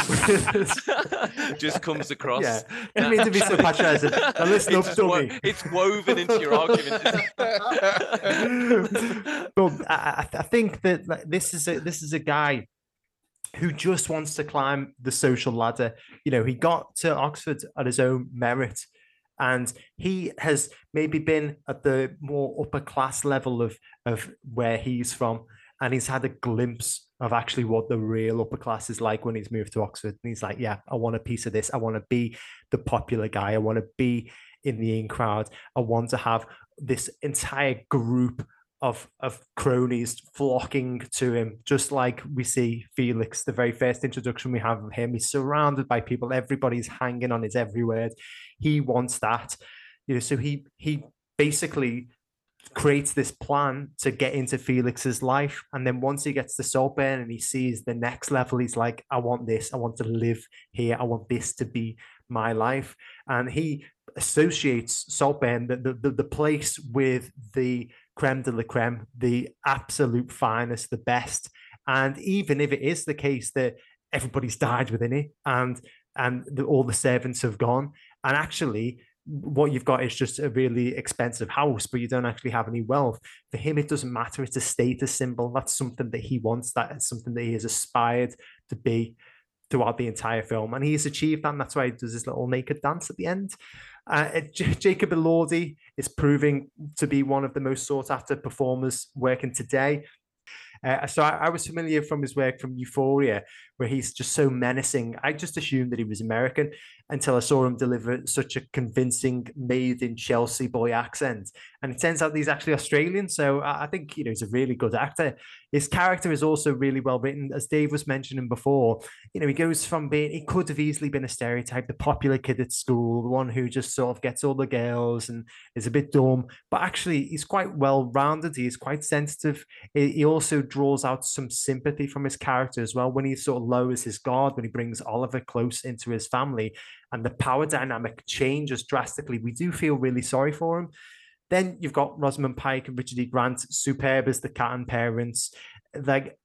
<laughs> just comes across. Yeah, I didn't mean to be so patronizing. Now listen it's, up, dummy. it's woven into your argument. <laughs> but I, I think that this is a this is a guy who just wants to climb the social ladder. You know, he got to Oxford at his own merit and he has maybe been at the more upper class level of of where he's from and he's had a glimpse of actually what the real upper class is like when he's moved to Oxford and he's like yeah I want a piece of this I want to be the popular guy I want to be in the in crowd I want to have this entire group of of cronies flocking to him, just like we see Felix. The very first introduction we have of him, he's surrounded by people. Everybody's hanging on his every word. He wants that, you know. So he he basically creates this plan to get into Felix's life, and then once he gets to Saltburn and he sees the next level, he's like, "I want this. I want to live here. I want this to be my life. And he associates Saltburn, the, the, the place with the creme de la creme, the absolute finest, the best. And even if it is the case that everybody's died within it and and the, all the servants have gone, and actually what you've got is just a really expensive house, but you don't actually have any wealth. For him, it doesn't matter. It's a status symbol. That's something that he wants. That is something that he has aspired to be throughout the entire film, and he's achieved that. And that's why he does his little naked dance at the end. Uh, J- Jacob Elordi is proving to be one of the most sought after performers working today. Uh, so I, I, was familiar from his work from Euphoria, where he's just so menacing. I just assumed that he was American until I saw him deliver such a convincing made in Chelsea boy accent. And it turns out he's actually Australian. So I think, you know, he's a really good actor. His character is also really well written. As Dave was mentioning before, you know, he goes from being, he could have easily been a stereotype, the popular kid at school, the one who just sort of gets all the girls and is a bit dumb. But actually, he's quite well rounded. He's quite sensitive. He also draws out some sympathy from his character as well when he sort of lowers his guard, when he brings Oliver close into his family and the power dynamic changes drastically, we do feel really sorry for him. Then you've got Rosamund Pike and Richard E. Grant, superb as the cat and parents. Like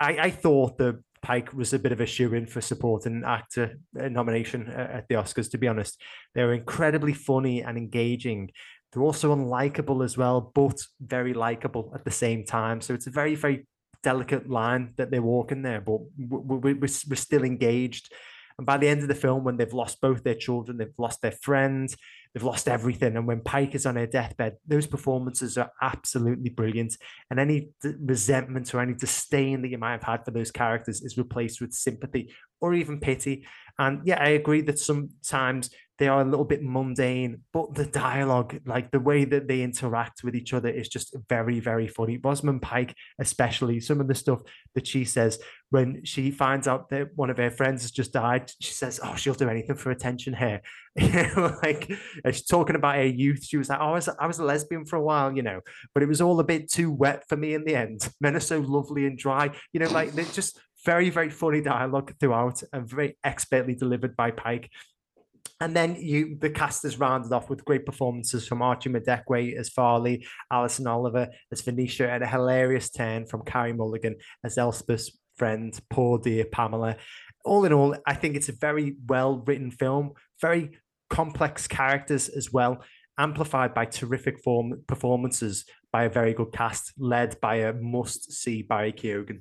I, I thought the Pike was a bit of a shoe in for supporting actor uh, nomination uh, at the Oscars. To be honest, they're incredibly funny and engaging. They're also unlikable as well, but very likable at the same time. So it's a very, very delicate line that they're walking there, but we're, we're still engaged. And by the end of the film, when they've lost both their children, they've lost their friends, they've lost everything. And when Pike is on her deathbed, those performances are absolutely brilliant. And any resentment or any disdain that you might have had for those characters is replaced with sympathy or even pity. And yeah, I agree that sometimes they are a little bit mundane, but the dialogue, like the way that they interact with each other, is just very, very funny. Rosamund Pike, especially, some of the stuff that she says when she finds out that one of her friends has just died, she says, "Oh, she'll do anything for attention here." <laughs> like she's talking about her youth. She was like, oh, I was, I was a lesbian for a while, you know, but it was all a bit too wet for me in the end. <laughs> Men are so lovely and dry, you know, like they're just very, very funny dialogue throughout and very expertly delivered by Pike. And then you, the cast is rounded off with great performances from Archie Madekwe as Farleigh, Alison Oliver as Venetia, and a hilarious turn from Carey Mulligan as Elspeth's friend, poor dear Pamela. All in all, I think it's a very well written film, very complex characters as well, amplified by terrific form performances by a very good cast, led by a must see Barry Keoghan.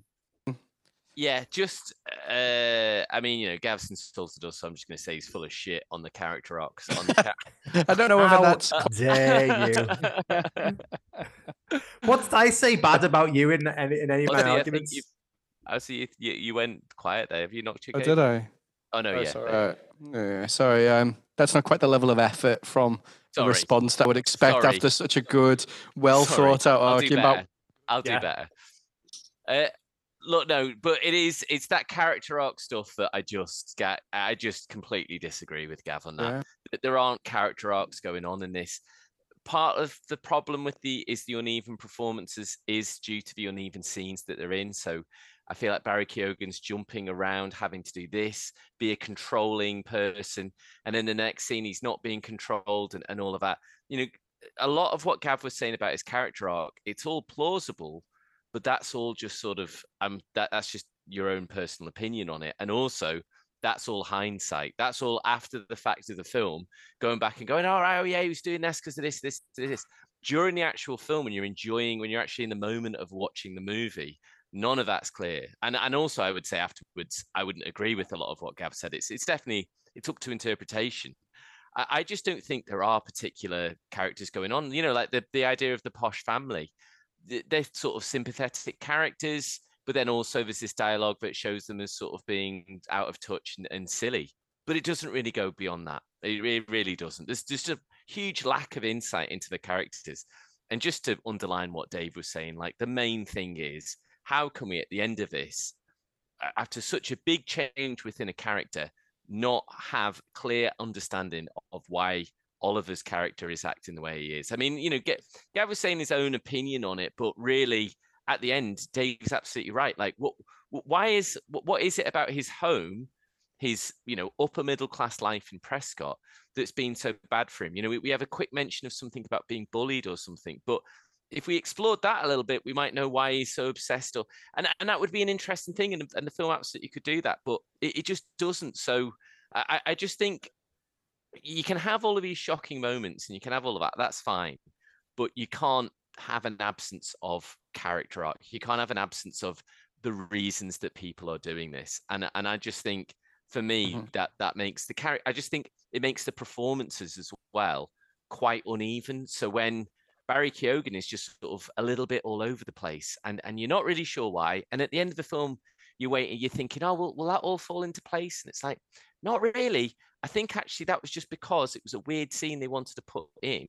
Yeah, just uh, I mean, you know, Gav's insulted us, so I'm just going to say he's full of shit on the character arcs. On the <laughs> char- I don't know whether How that's <laughs> dare you. <laughs> what did I say bad about you in in, in any of my arguments? You, I see you, you, you went quiet there. Have you knocked your? Oh, did I? Oh no, oh, yeah. Sorry. Uh, yeah, sorry. Um, that's not quite the level of effort from sorry. the response that I would expect sorry. after such a good, well sorry. thought out argument. I'll do better. Uh, look no but it is it's that character arc stuff that i just get i just completely disagree with gav on that. Yeah. there aren't character arcs going on in this. Part of the problem with the is the uneven performances is due to the uneven scenes that they're in. So i feel like barry keoghan's jumping around having to do this be a controlling person and then the next scene he's not being controlled and, and all of that. You know a lot of what gav was saying about his character arc it's all plausible but that's all just sort of um that that's just your own personal opinion on it and also that's all hindsight. That's all after the fact of the film going back and going oh, oh yeah he was doing this because of this this this during the actual film when you're enjoying when you're actually in the moment of watching the movie none of that's clear. And and also i would say afterwards i wouldn't agree with a lot of what gav said. It's it's definitely it's up to interpretation. I, I just don't think there are particular characters going on. You know like the the idea of the posh family they're sort of sympathetic characters, but then also there's this dialogue that shows them as sort of being out of touch and, and silly. But it doesn't really go beyond that. It, it really doesn't. There's just a huge lack of insight into the characters. And just to underline what Dave was saying, like the main thing is how can we at the end of this, after such a big change within a character, not have clear understanding of why Oliver's character is acting the way he is. I mean, you know, get Gav was saying his own opinion on it, but really at the end, Dave's absolutely right. Like, what, why is, what is it about his home his you know upper middle class life in Prescot that's been so bad for him. You know, we, we have a quick mention of something about being bullied or something, but if we explored that a little bit, we might know why he's so obsessed. Or and and that would be an interesting thing, and, and the film absolutely could do that, but it, it just doesn't. So I, I just think you can have all of these shocking moments, and you can have all of that. That's fine, but you can't have an absence of character arc. You can't have an absence of the reasons that people are doing this. And and I just think for me mm-hmm. that that makes the character. I just think it makes the performances as well quite uneven. So when Barry Keoghan is just sort of a little bit all over the place, and and you're not really sure why. And at the end of the film, you're waiting you're thinking, oh, will, will that all fall into place? And it's like, not really. I think actually that was just because it was a weird scene they wanted to put in,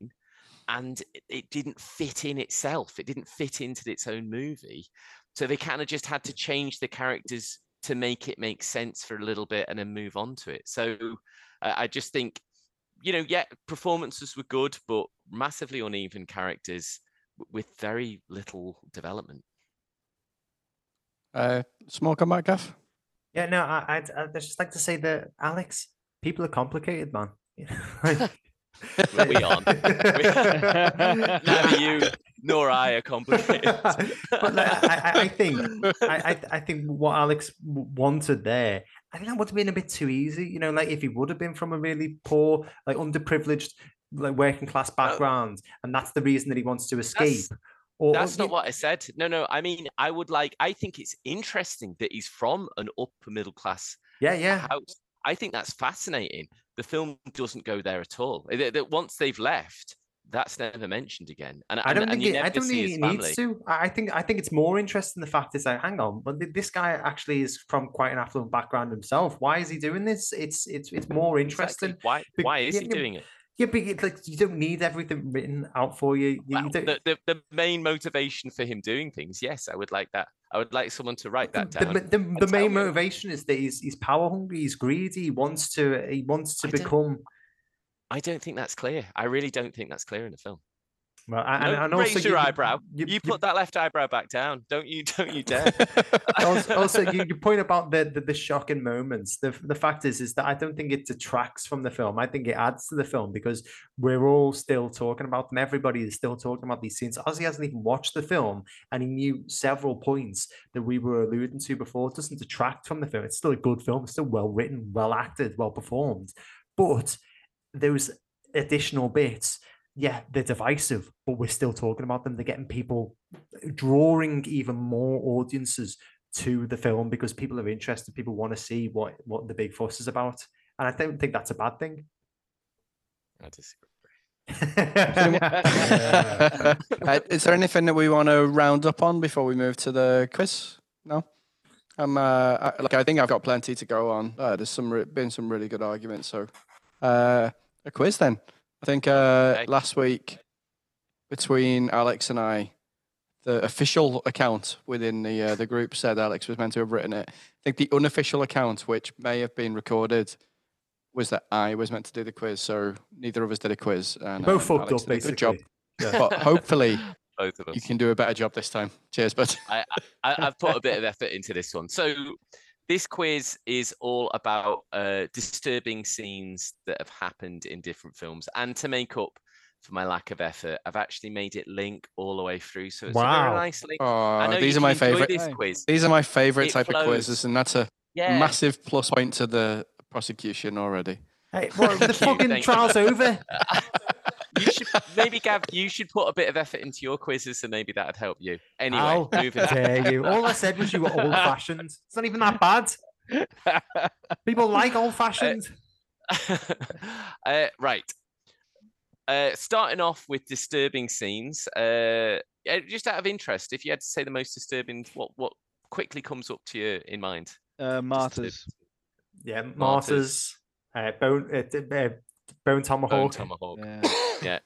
and it, it didn't fit in itself. It didn't fit into its own movie, so they kind of just had to change the characters to make it make sense for a little bit and then move on to it. So uh, I just think you know, yeah, performances were good, but massively uneven characters with very little development. Uh, small comeback, Gav? Yeah, no, I, I'd, I'd just like to say that Alex, people are complicated, man. <laughs> we aren't. <laughs> Neither you nor I are complicated. <laughs> but like, I, I, think I, I think what Alex wanted there I think that would have been a bit too easy. You know, like if he would have been from a really poor, like underprivileged, like working class background, and that's the reason that he wants to escape. That's, or, that's not what I said. No, no. I mean, I would like. I think it's interesting that he's from an upper middle class. Yeah, yeah. House. I think that's fascinating. The film doesn't go there at all. That once they've left, that's never mentioned again. And I don't and, think it, I don't think it needs to. I think I think it's more interesting the fact is like, hang on, but this guy actually is from quite an affluent background himself. Why is he doing this? It's it's it's more interesting. Exactly. Why why is he doing it? Yeah, but it's like you don't need everything written out for you. you well, the, the, the main motivation for him doing things, yes, I would like that. I would like someone to write that down. The, the, the main motivation is that he's he's power hungry, he's greedy, he wants to he wants to I become I don't think that's clear. I really don't think that's clear in the film. Well, and, and also raise your you, eyebrow. You, you, you, put that left eyebrow back down. Don't you? Don't you dare. <laughs> also, also you, you, point about the, the, the shocking moments. The the fact is is that I don't think it detracts from the film. I think it adds to the film because we're all still talking about them. Everybody is still talking about these scenes. Ozzy hasn't even watched the film, and he knew several points that we were alluding to before. It doesn't detract from the film. It's still a good film. It's still well written, well acted, well performed, but those additional bits, yeah, they're divisive, but we're still talking about them. They're getting people drawing even more audiences to the film because people are interested. People want to see what what the big fuss is about, and I don't think that's a bad thing. I disagree. uh, <laughs> is there anything that we want to round up on before we move to the quiz? No. Um, uh, I, like I think I've got plenty to go on. Uh, there's some re- been some really good arguments. So, uh, a quiz then. I think uh, last week between Alex and I, the official account within the uh, the group said Alex was meant to have written it. I think the unofficial account, which may have been recorded, was that I was meant to do the quiz. So neither of us did a quiz. And, Both um, fucked up, basically. Good job. Yeah. But hopefully, <laughs> Both of us. you can do a better job this time. Cheers, bud. I, I, I've put a bit of effort into this one. So this quiz is all about uh, disturbing scenes that have happened in different films. And to make up for my lack of effort, I've actually made it link all the way through. So it's wow. a very nice link. Oh, these are my favorite. This quiz. These are my favorite it type flows. of quizzes, and that's a yeah. massive plus point to the prosecution already. Hey, well, <laughs> the fucking trial's over. <laughs> you should maybe Gav, you should put a bit of effort into your quizzes, and maybe that'd help you. Anyway, How moving dare you? <laughs> All I said was you were old fashioned. It's not even that bad. People like old fashioned. <laughs> Uh, uh, right. Uh, starting off with disturbing scenes. Uh, just out of interest, if you had to say the most disturbing, what what quickly comes up to you in mind? Uh, martyrs. Yeah, martyrs. martyrs. Uh, bone, uh, uh, Bone Tomahawk. Bone Tomahawk. Yeah. Yeah.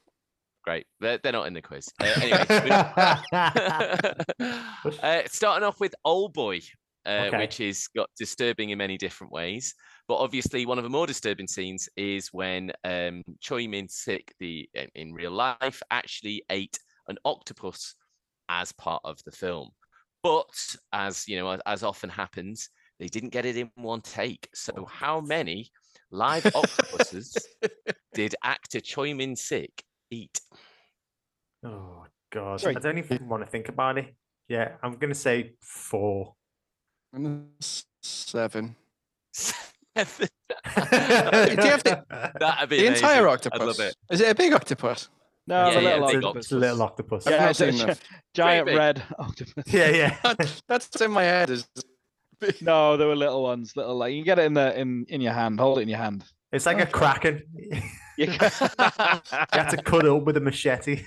Great. They're, they're not in the quiz. Uh, anyway, <laughs> <laughs> <laughs> uh, starting off with Old Boy, uh, okay. which is got disturbing in many different ways. But obviously, one of the more disturbing scenes is when um, Choi Min Sik, the in real life, actually ate an octopus as part of the film. But as you know, as, as often happens, they didn't get it in one take. So how many live octopuses did actor Choi Min Sik eat? Oh God, Sorry. I don't even want to think about it. Yeah, I'm gonna say four. And s- Seven. Seven. <laughs> Do you have to- That'd be The entire octopus. I love it. Is it a big octopus? No, Yeah, the yeah, little big octopus. It's a little octopus. I've Yeah, not it's a seen gi- this. giant big. red octopus. yeah, yeah. <laughs> That- That's in my head. Is <laughs> No, they were little ones. Little like you can get it in the in in your hand. Hold it in your hand. It's like a Okay. kraken. <laughs> You <laughs> You have to cut up with a machete.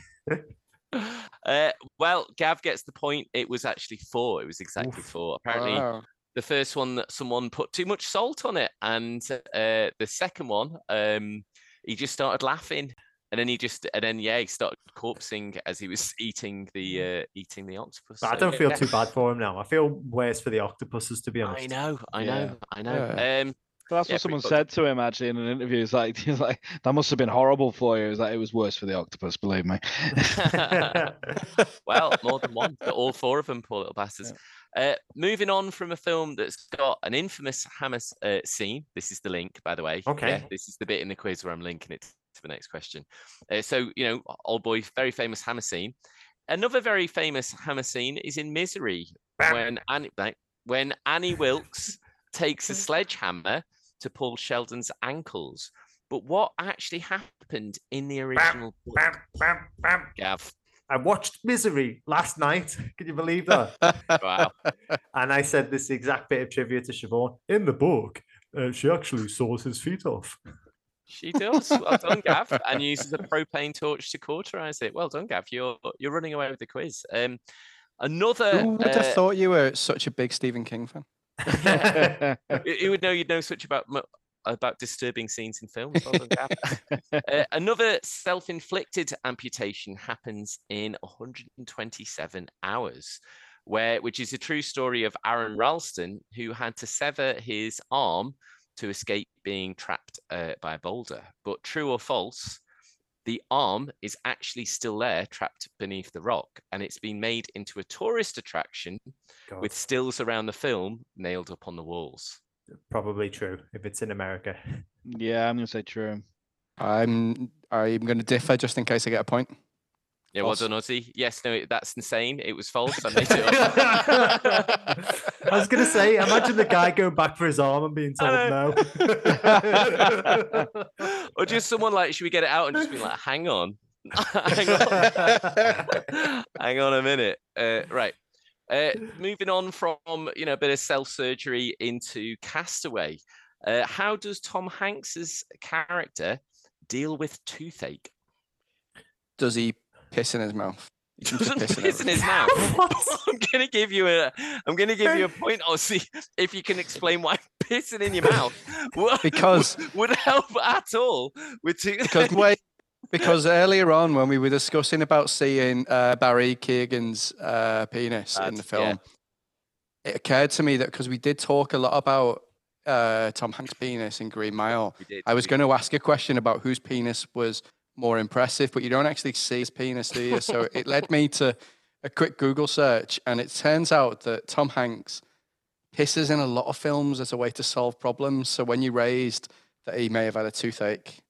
Uh, well, Gav gets the point. It was actually four. It was exactly Oof. four. Apparently, Wow. the first one that someone put too much salt on it, and uh, the second one, um, he just started laughing, and then he just, and then yeah, he started corpsing as he was eating the uh, eating the octopus. But I don't feel yeah. too bad for him now. I feel worse for the octopuses, to be honest. I know, I Yeah. know, I know. Um, But that's Yeah, what someone pretty said to him actually in an interview. He's like, <laughs> he's like, that must have been horrible for you. He's like, it was worse for the octopus, believe me. <laughs> <laughs> well, more than one. but All four of them, poor little bastards. Uh, moving on from a film that's got an infamous hammer uh, scene. This is the link, by the way. Yeah, Okay. this is the bit in the quiz where I'm linking it to the next question. Uh, so, you know, old boy, very famous hammer scene. Another very famous hammer scene is in Misery when Annie, when Annie <laughs> Wilkes takes a sledgehammer to Paul Sheldon's ankles. But what actually happened in the original book, Bam, bam, bam. Gav? I watched Misery last night. <laughs> Can you believe that? Wow. <laughs> and I said this exact bit of trivia to Siobhan. In the book, uh, she actually saws his feet off. She does. Well done, Gav. <laughs> And uses a propane torch to cauterize it. Well done, Gav. You're you're running away with the quiz. Um, another. Who would have uh, thought you were such a big Stephen King fan? <laughs> you- you would know you'd know such about about disturbing scenes in films. Well done, Gav. <laughs> Uh, another self-inflicted amputation happens in 127 hours, where which is a true story of Aron Ralston, who had to sever his arm to escape being trapped uh, by a boulder. But true or false, the arm is actually still there, trapped beneath the rock, and it's been made into a tourist attraction God, with stills around the film nailed up on the walls. probably true if it's in America. <laughs> yeah, I'm gonna say true. I'm I'm going to differ just in case I get a point. Yeah, False. well done, Ozzy. Yes, no, that's insane. It was false. I made it up. <laughs> I was gonna say, imagine the guy going back for his arm and being told no. <laughs> or just someone like, should we get it out and just be like, hang on, <laughs> hang on, hang on a minute. Uh, right. Uh, moving on from you know a bit of self surgery into Castaway. Uh, how does Tom Hanks's character deal with toothache? Does he piss in his mouth? He seems to doesn't piss piss in his mouth. <laughs> <laughs> I'm gonna give you a. I'm gonna give you a point. I'll see if you can explain why pissing in your mouth <laughs> would, Because- would help at all with toothache. Because wait, because earlier on when we were discussing about seeing uh, Barry Keoghan's uh, penis in Bad, the yeah. film, it occurred to me that because we did talk a lot about uh, Tom Hanks' penis in Green Mile, did, I was going to ask a question about whose penis was more impressive, but you don't actually see his penis, do you? So it led me to a quick Google search, and it turns out that Tom Hanks pisses in a lot of films as a way to solve problems. So when you raised that he may have had a toothache,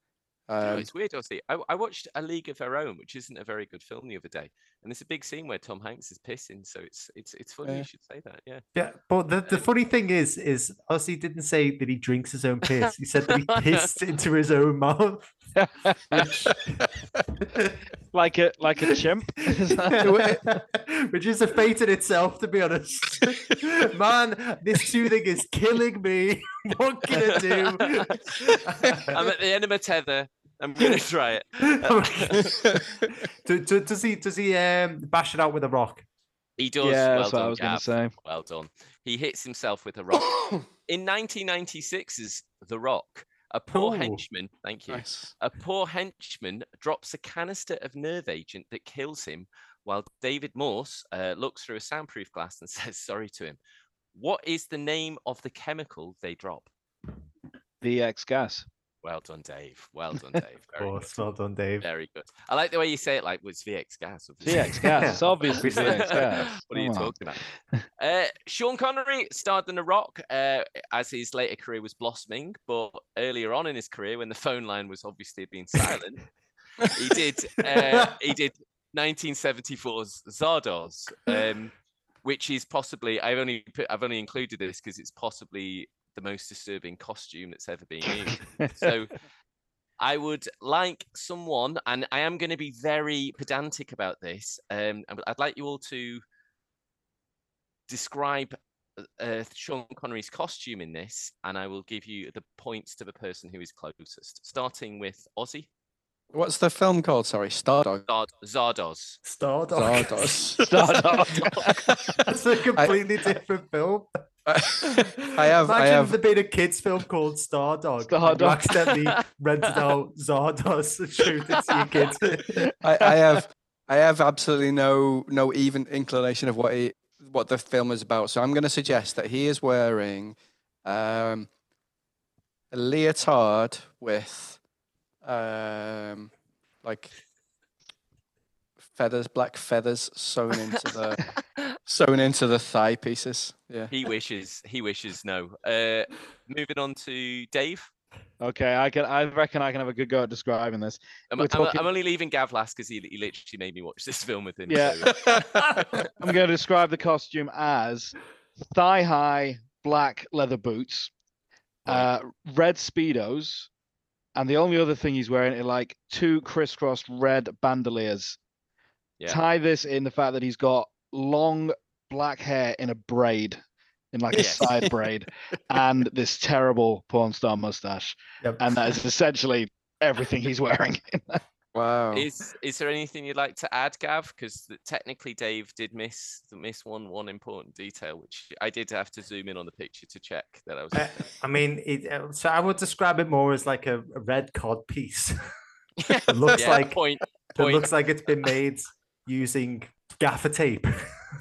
um, it's weird, Ozzy. I, I watched A League of Their Own, which isn't a very good film the other day, and there's a big scene where Tom Hanks is pissing. So it's it's it's funny Yeah. you should say that. Yeah. Yeah, but the, the funny thing is, is Ozzy didn't say that he drinks his own piss. He said that he <laughs> pissed into his own mouth. <laughs> Like a like a chimp. <laughs> Which is a fate in itself, to be honest. Man, this toothing is killing me. What can I do? I'm at the end of my tether. I'm gonna try it. <laughs> Do- do- does he does he um bash it out with a rock? He does. yeah, well that's what I was gonna say. Well done. He hits himself with a rock. <coughs> In 1996's The Rock, a poor Ooh. henchman, thank you, nice. a poor henchman drops a canister of nerve agent that kills him while David Morse uh, looks through a soundproof glass and <laughs> says sorry to him. What is the name of the chemical they drop? VX gas. Well done, Dave. Well done, <laughs> Dave. Of Very course, good. well done, Dave. Very good. I like the way you say it like it's VX gas. obviously. VX gas. <laughs> Obviously VX <laughs> gas. what are you talking about? Uh, Sean Connery starred in The Rock uh, as his later career was blossoming, but earlier on in his career, when the phone line was obviously being silent, he did uh, he did 1974's Zardoz, um, which is possibly I've only put, I've only included this because it's possibly the most disturbing costume that's ever been used. <laughs> So I would like someone, and I am going to be very pedantic about this. Um, I would- like you all to describe uh, Sean Connery's costume in this, and I will give you the points to the person who is closest. Starting with Ozzy What's the film called? Sorry, Stardog. Zard- Zardoz. Stardog. <laughs> Stardog. That's a completely different film. <laughs> I have, I Imagine have, there being a kids' film called Stardog. and you Stardog. accidentally rented out Zardoz and showed it to your kids. <laughs> I, I have, I have absolutely no, no even inclination of what he, what the film is about. So I'm going to suggest that he is wearing, um, a leotard with, um, like feathers, black feathers sewn into the, <laughs> sewn into the thigh pieces. Yeah. He wishes. He wishes. No. Uh, moving on to Dave. Okay, I can. I reckon I can have a good go at describing this. I'm, We're I'm- talking- I'm only leaving Gav last because he, he literally made me watch this film with him. Yeah. so- <laughs> I'm going to describe the costume as thigh-high black leather boots, uh, red speedos, and the only other thing he's wearing are like two crisscrossed red bandoliers. Yeah. Tie this in the fact that he's got long black hair in a braid, in like Yes. a side <laughs> braid, and this terrible porn star mustache, Yep. and that is essentially everything he's wearing. Wow. Is is there anything you'd like to add, Gav? Because technically Dave did miss miss one one important detail, which I did have to zoom in on the picture to check that I was. Uh, I mean, it, uh, so I would describe it more as like a, a red cod piece. <laughs> it looks Yeah, like point. it point. looks like it's been made using gaffer tape.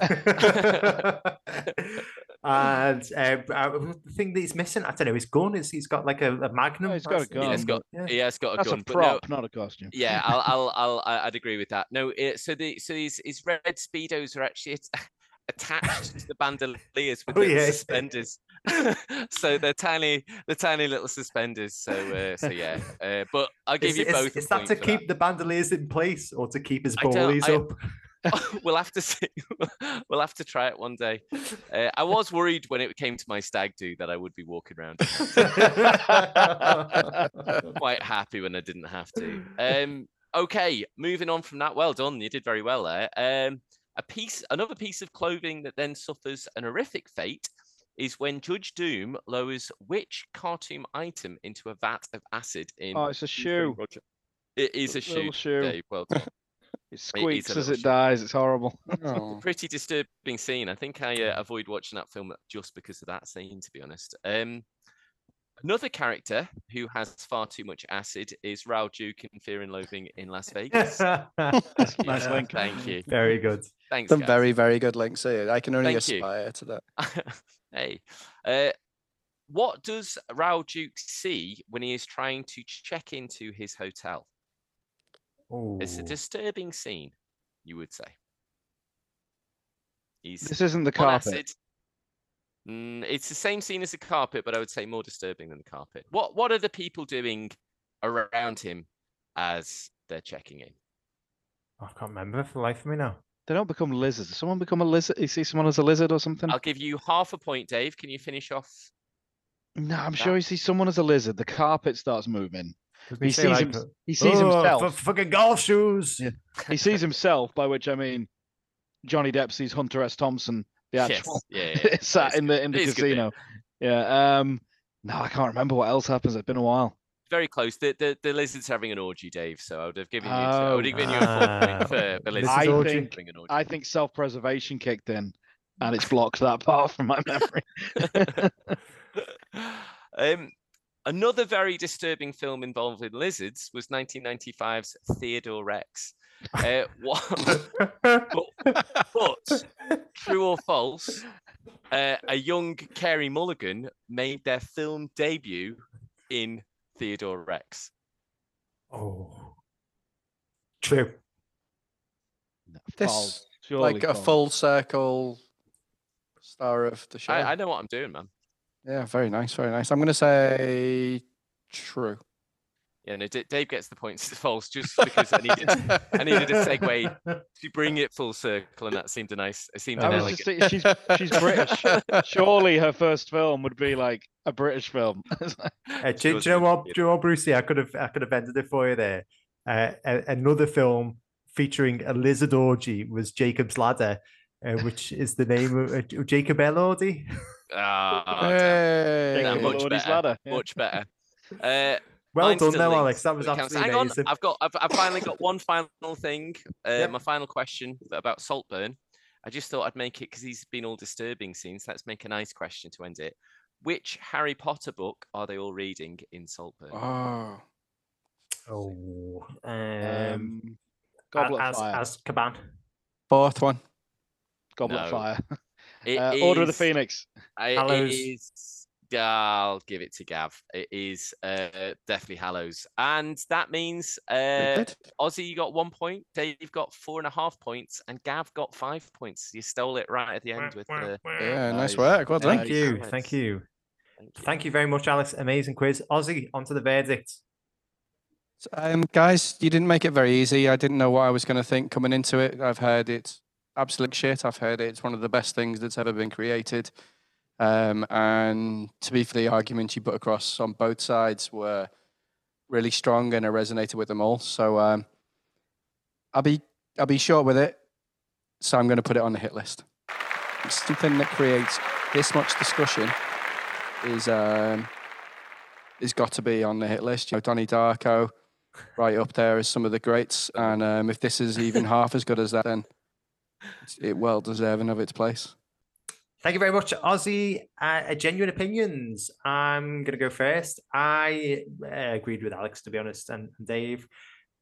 <laughs> <laughs> and uh, uh, the thing that he's missing, I don't know, his gun is he's got like a, a magnum. he's got a that's the gun. He has got Yeah. he has got a That's gun, a but no, prop, not a costume. yeah, <laughs> I'll, I'll, I'll, I- I'd agree with that. No, it, so the so these his red speedos are actually at- <laughs> attached to the bandoliers with <laughs> Oh, little yeah. suspenders. so they're tiny, the tiny little suspenders. So, uh, so yeah. Uh, but I'll give Is, you both. a is that to for keep the bandoliers in place or to keep his I don't- ballies I- up? <laughs> we'll have to see. <laughs> we'll have to try it one day. Uh, I was worried when it came to my stag do that I would be walking around <laughs> quite happy when I didn't have to. Um, okay, moving on from that. Well done, you did very well there. Um, a piece, another piece of clothing that then suffers an horrific fate is when Judge Doom lowers which cartoon item into a vat of acid in. Oh, it's a shoe. It is a shoe. shoe. Dave. Well done. It is squeaks a as it shoe. dies. It's horrible. <laughs> Oh. pretty disturbing scene. I think I uh, avoid watching that film just because of that scene, to be honest. Um, another character who has far too much acid is Raul Duke in Fear and Loathing in Las <laughs> Vegas. Thank Nice you. link. Thank you. Very good. Thanks. Some guys. very, very good links here. I can only Thank you. aspire to that. <laughs> hey, uh, what does Raul Duke see when he is trying to check into his hotel? It's a disturbing scene, you would say. He's This isn't the on carpet. acid. Mm, it's the same scene as the carpet, but I would say more disturbing than the carpet. What What are the people doing around him as they're checking in? I can't remember for the life of me now. They don't become lizards. Does someone become a lizard? You see someone as a lizard or something? I'll give you half a point, Dave. Can you finish off? No, I'm that- sure you see someone as a lizard. The carpet starts moving. Does He sees, like, him, uh, he sees "Oh, himself. f- fucking golf shoes. Yeah. <laughs> he sees himself, by which I mean Johnny Depp sees Hunter S. Thompson, the actual Yes. Yeah. yeah, <laughs> yeah. sat It's in the in the It is a good bit. casino. Yeah. Um. No, I can't remember what else happens. It's been a while. Very close. The, the the lizard's having an orgy, Dave. So I would have given you. I would have given you a point for the lizard I orgy. think- an orgy. I think self-preservation kicked in, and it's blocked that <laughs> part from my memory. um, another very disturbing film involving lizards was 1995's Theodore Rex. Uh, <laughs> what, but true or false, uh, a young Carey Mulligan made their film debut in Theodore Rex. Oh, true. This False. Like a false. full circle star of the show. I, I know what I'm doing, man. Yeah, very nice, very nice. I'm gonna say true. Yeah, no, D- Dave gets the points. <laughs> It's false just because I needed, I needed a segue <laughs> to bring it full circle, and that seemed a nice. It seemed I an was elegant. just she's she's British. <laughs> Surely her first film would be like a British film. It's like- Uh, do, do you know what? Do you know what, Brucey? I could have, I could have ended it for you there. Uh, a- another film featuring a lizard orgy was Jacob's Ladder, uh, which is the name of uh, Jacob Elordi. Ah, Hey. Yeah, Jacob much better, ladder, yeah. much better. <laughs> Uh, Well done, still though, Alex. That was so it counts. absolutely Hang on. I've got, I've, I've finally got <laughs> one final thing. Uh, Yep. My final question about Saltburn. I just thought I'd make it because he's been all disturbing scenes. Let's make a nice question to end it. Which Harry Potter book are they all reading in Saltburn? Oh, Oh, um, Um, Goblet as, of Fire. Azkaban. fourth one. Goblet No. of Fire. <laughs> It Uh, Order of the Phoenix. I, it Hallows. is. I'll give it to Gav. It is uh, definitely Hallows, and that means uh, Ozzy, you got one point. Dave got four and a half points, and Gav got five points. You stole it right at the end with the. Yeah, nice Nice. work. Well done. Thank you, thank you, Thank you. thank you very much, Alex. Amazing quiz, Ozzy. Onto the verdict. Um, guys, you didn't make it very easy. I didn't know what I was going to think coming into it. I've heard it's absolute shit. I've heard it. it's one of the best things that's ever been created. Um, and to be for the arguments you put across on both sides were really strong, and I resonated with them all. So um, I'll be I'll be short with it. So I'm going to put it on the hit list. Something that creates this much discussion is um, is got to be on the hit list. You know, Donnie Darko, right up there as some of the greats. And um, if this is even half as good as that, then it well deserving of its place. Thank you very much, Ozzy. Uh, genuine opinions. I'm going to go first. I uh, agreed with Alex, to be honest, and and Dave.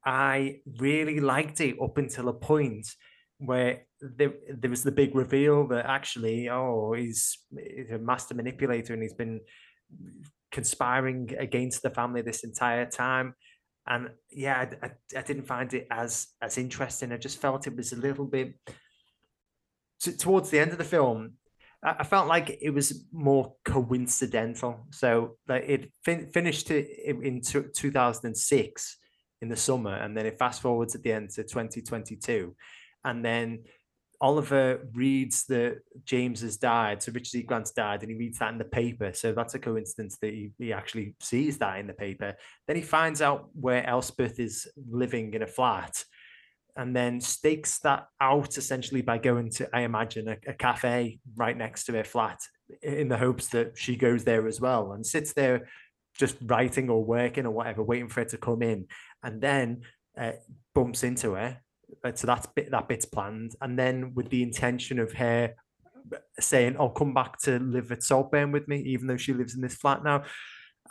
I really liked it up until a point where there, there was the big reveal that actually, oh, he's, he's a master manipulator and he's been conspiring against the family this entire time. And yeah, I, I, I didn't find it as as interesting. I just felt it was a little bit t- towards the end of the film. I I felt like it was more coincidental. So like it fin- finished it in, two- 2006 in the summer, and then it fast forwards at the end to 2022, and then Oliver reads that James has died. So Richard E. Grant's died, and he reads that in the paper. So that's a coincidence that he, he actually sees that in the paper. Then he finds out where Elspeth is living in a flat and then stakes that out essentially by going to, I imagine, a, a cafe right next to her flat in the hopes that she goes there as well and sits there just writing or working or whatever, waiting for her to come in, and then uh, bumps into her. Uh, So that's bit that bit's planned, and then with the intention of her saying, "I'll come back to live at Saltburn with me," even though she lives in this flat now.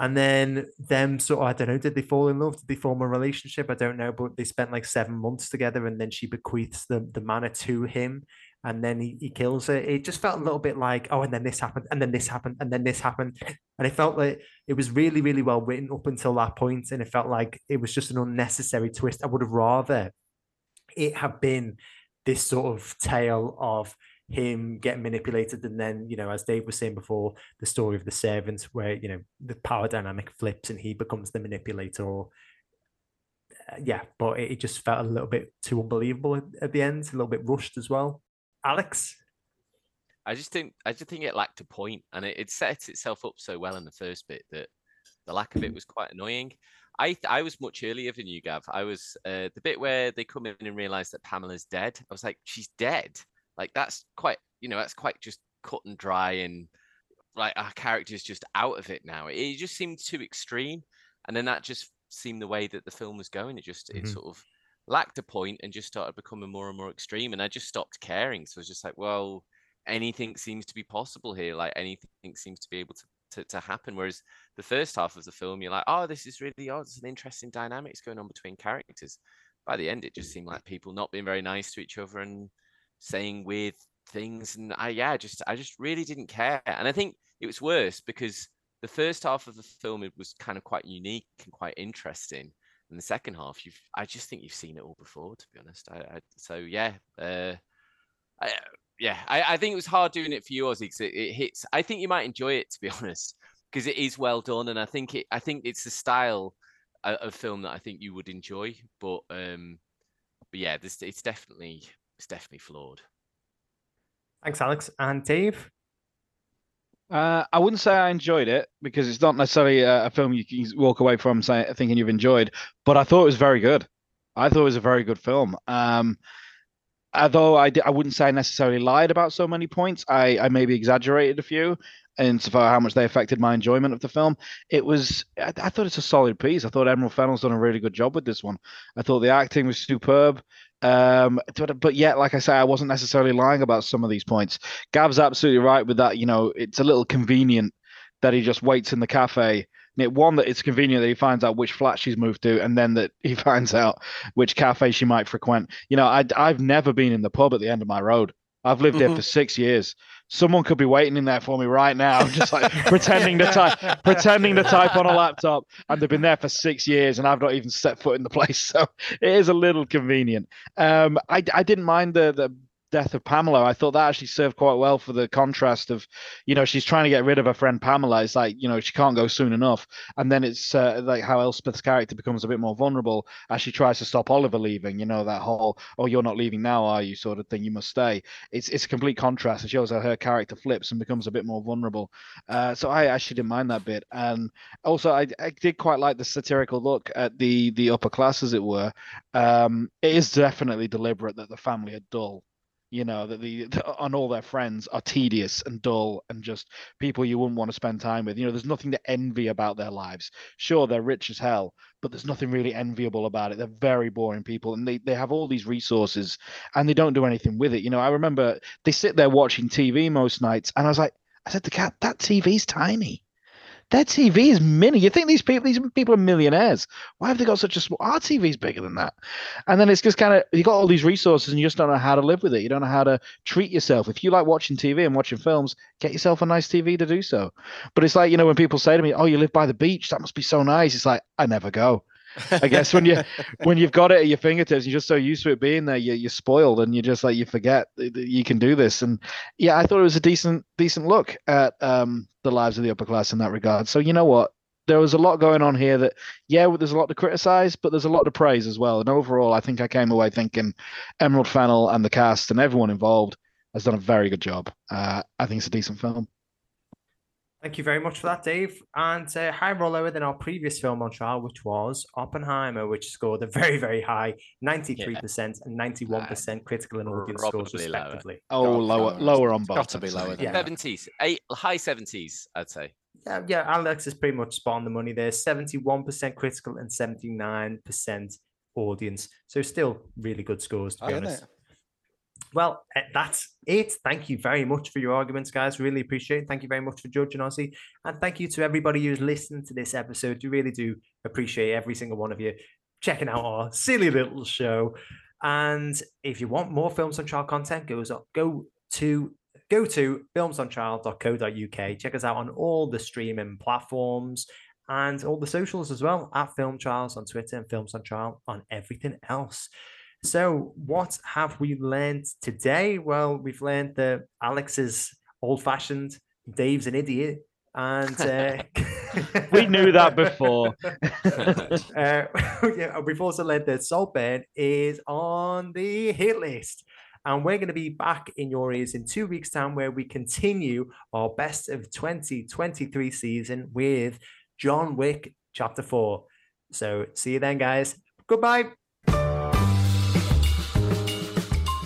And then them sort of, I don't know, did they fall in love? Did they form a relationship? I don't know, but they spent like seven months together and then she bequeaths the, the manor to him and then he, he kills her. It just felt a little bit like, oh, and then this happened, and then this happened, and then this happened. And it felt like it was really, really well written up until that point, And it felt like it was just an unnecessary twist. I would have rather it have been this sort of tale of him getting manipulated and then you know as dave was saying before the story of the servants where you know the power dynamic flips and he becomes the manipulator Uh, yeah but it, it just felt a little bit too unbelievable at, at the end a little bit rushed as well alex I just think I just think it lacked a point, and it, it sets itself up so well in the first bit that the lack of it was quite annoying. I I was much earlier than you, Gav. I was uh, the bit where they come in and realize that Pamela's dead. I was like, she's dead. Like that's quite you know that's quite just cut and dry, and like our character's just out of it now. It, it just seemed too extreme, and then that just seemed the way that the film was going. It just it Mhm. sort of lacked a point and just started becoming more and more extreme, and I just stopped caring. So I was just like, well anything seems to be possible here. Like anything seems to be able to, to, to happen. Whereas the first half of the film, you're like, oh, this is really odd. It's an interesting dynamics going on between characters. By the end, it just seemed like people not being very nice to each other and saying weird things. And I, yeah, just I just really didn't care. And I think it was worse because the first half of the film it was kind of quite unique and quite interesting. And the second half, you've I just think you've seen it all before, to be honest. I, I so yeah, uh, I, yeah, I, I think it was hard doing it for you, because it, it hits. I think you might enjoy it, to be <laughs> honest, because it is well done, and I think it. I think it's the style of, of film that I think you would enjoy. But um, but yeah, this it's definitely it's definitely flawed. Thanks, Alex. And Dave? Uh, I wouldn't say I enjoyed it because it's not necessarily a, a film you can walk away from saying, thinking you've enjoyed, but I thought it was very good. I thought it was a very good film. Um, although I, I wouldn't say I necessarily lied about so many points, I, I maybe exaggerated a few insofar how much they affected my enjoyment of the film. It was, I, I thought it's a solid piece. I thought Emerald Fennell's done a really good job with this one. I thought the acting was superb. Um, but, yet, like I say, I wasn't necessarily lying about some of these points. Gav's absolutely right with that. You know, it's a little convenient that he just waits in the cafe. One that it's convenient that he finds out which flat she's moved to, and then that he <laughs> finds out which cafe she might frequent. You know, I I've never been in the pub at the end of my road. I've lived mm-hmm. there for six years. Someone could be waiting in there for me right now, <laughs> just like pretending to type, pretending to type on a laptop, and they've been there for six years, and I've not even set foot in the place. <laughs> So it is a little convenient. Um, I I didn't mind the the death of Pamela, I thought that actually served quite well for the contrast of, you know, she's trying to get rid of her friend Pamela. It's like, you know, she can't go soon enough. And then it's uh, like how Elspeth's character becomes a bit more vulnerable as she tries to stop Oliver leaving, you know, that whole, oh, you're not leaving now, are you, sort of thing, you must stay. It's it's a complete contrast. It shows how her character flips and becomes a bit more vulnerable. Uh, so I actually didn't mind that bit. And also, I, I did quite like the satirical look at the the upper class, as it were. Um, it is definitely deliberate that the family are dull you know that the, the and all their friends are tedious and dull and just people you wouldn't want to spend time with. You know there's nothing to envy about their lives. Sure they're rich as hell but there's nothing really enviable about it. They're very boring people and they, they have all these resources and they don't do anything with it. You know i remember they sit there watching tv most nights and i was like i said to cat that tv's tiny their TV is mini. You think these people, these people are millionaires. Why have they got such a small? Our TV's bigger than that. And then it's just kind of you got all these resources and you just don't know how to live with it. You don't know how to treat yourself. If you like watching TV and watching films, get yourself a nice TV to do so. But it's like you know when people say to me, "Oh, you live by the beach. That must be so nice." It's like I never go. I guess when you when you've got it at your fingertips, you're just so used to it being there, you, you're spoiled, and you just like you forget that you can do this. And yeah, I thought it was a decent decent look at um, the lives of the upper class in that regard. So you know what, there was a lot going on here that yeah, there's a lot to criticize, but there's a lot to praise as well. And overall, I think I came away thinking Emerald Fennell and the cast and everyone involved has done a very good job. Uh, I think it's a decent film. Thank you very much for that, Dave. And uh, high more lower than our previous film on trial, which was Oppenheimer, which scored a very, very high 93% yeah. and 91% critical and audience scores, respectively. Lower. Oh, lower, lower on both. Got to be lower. Yeah. 70s, eight, high 70s, I'd say. Yeah, yeah, Alex is pretty much spot on the money there. 71% critical and 79% audience. So still really good scores, to be honest. Well, eh, that's it. Thank you very much for your arguments, guys. Really appreciate it. Thank you very much for judging, Ozzy. And thank you to everybody who's listened to this episode. We really do appreciate every single one of you checking out our silly little show. And if you want more Films on Trial content, up, go to go to filmsontrial.co.uk. Check us out on all the streaming platforms and all the socials as well at Film Trials on Twitter and Films on Trial on everything else. So, what have we learned today? Well, we've learned that Alex is old fashioned, Dave's an idiot, and uh, <laughs> we knew that before. <laughs> uh, <laughs> yeah, we've also learned that Saltburn is on the hit list. And we're going to be back in your ears in two weeks' time, where we continue our best of 2023 season with John Wick Chapter 4. So, see you then, guys. Goodbye.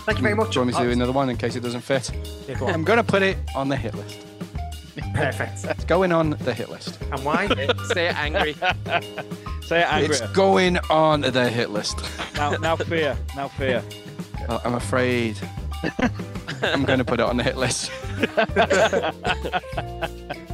Thank you very much. Do you want me to do another one in case it doesn't fit? Yeah, go I'm going to put it on the hit list. Perfect. It's going on the hit list. And why? <laughs> Say it angry. <laughs> Say it angry. It's going on the hit list. Now, now fear. Now fear. Well, I'm afraid I'm going to put it on the hit list. <laughs>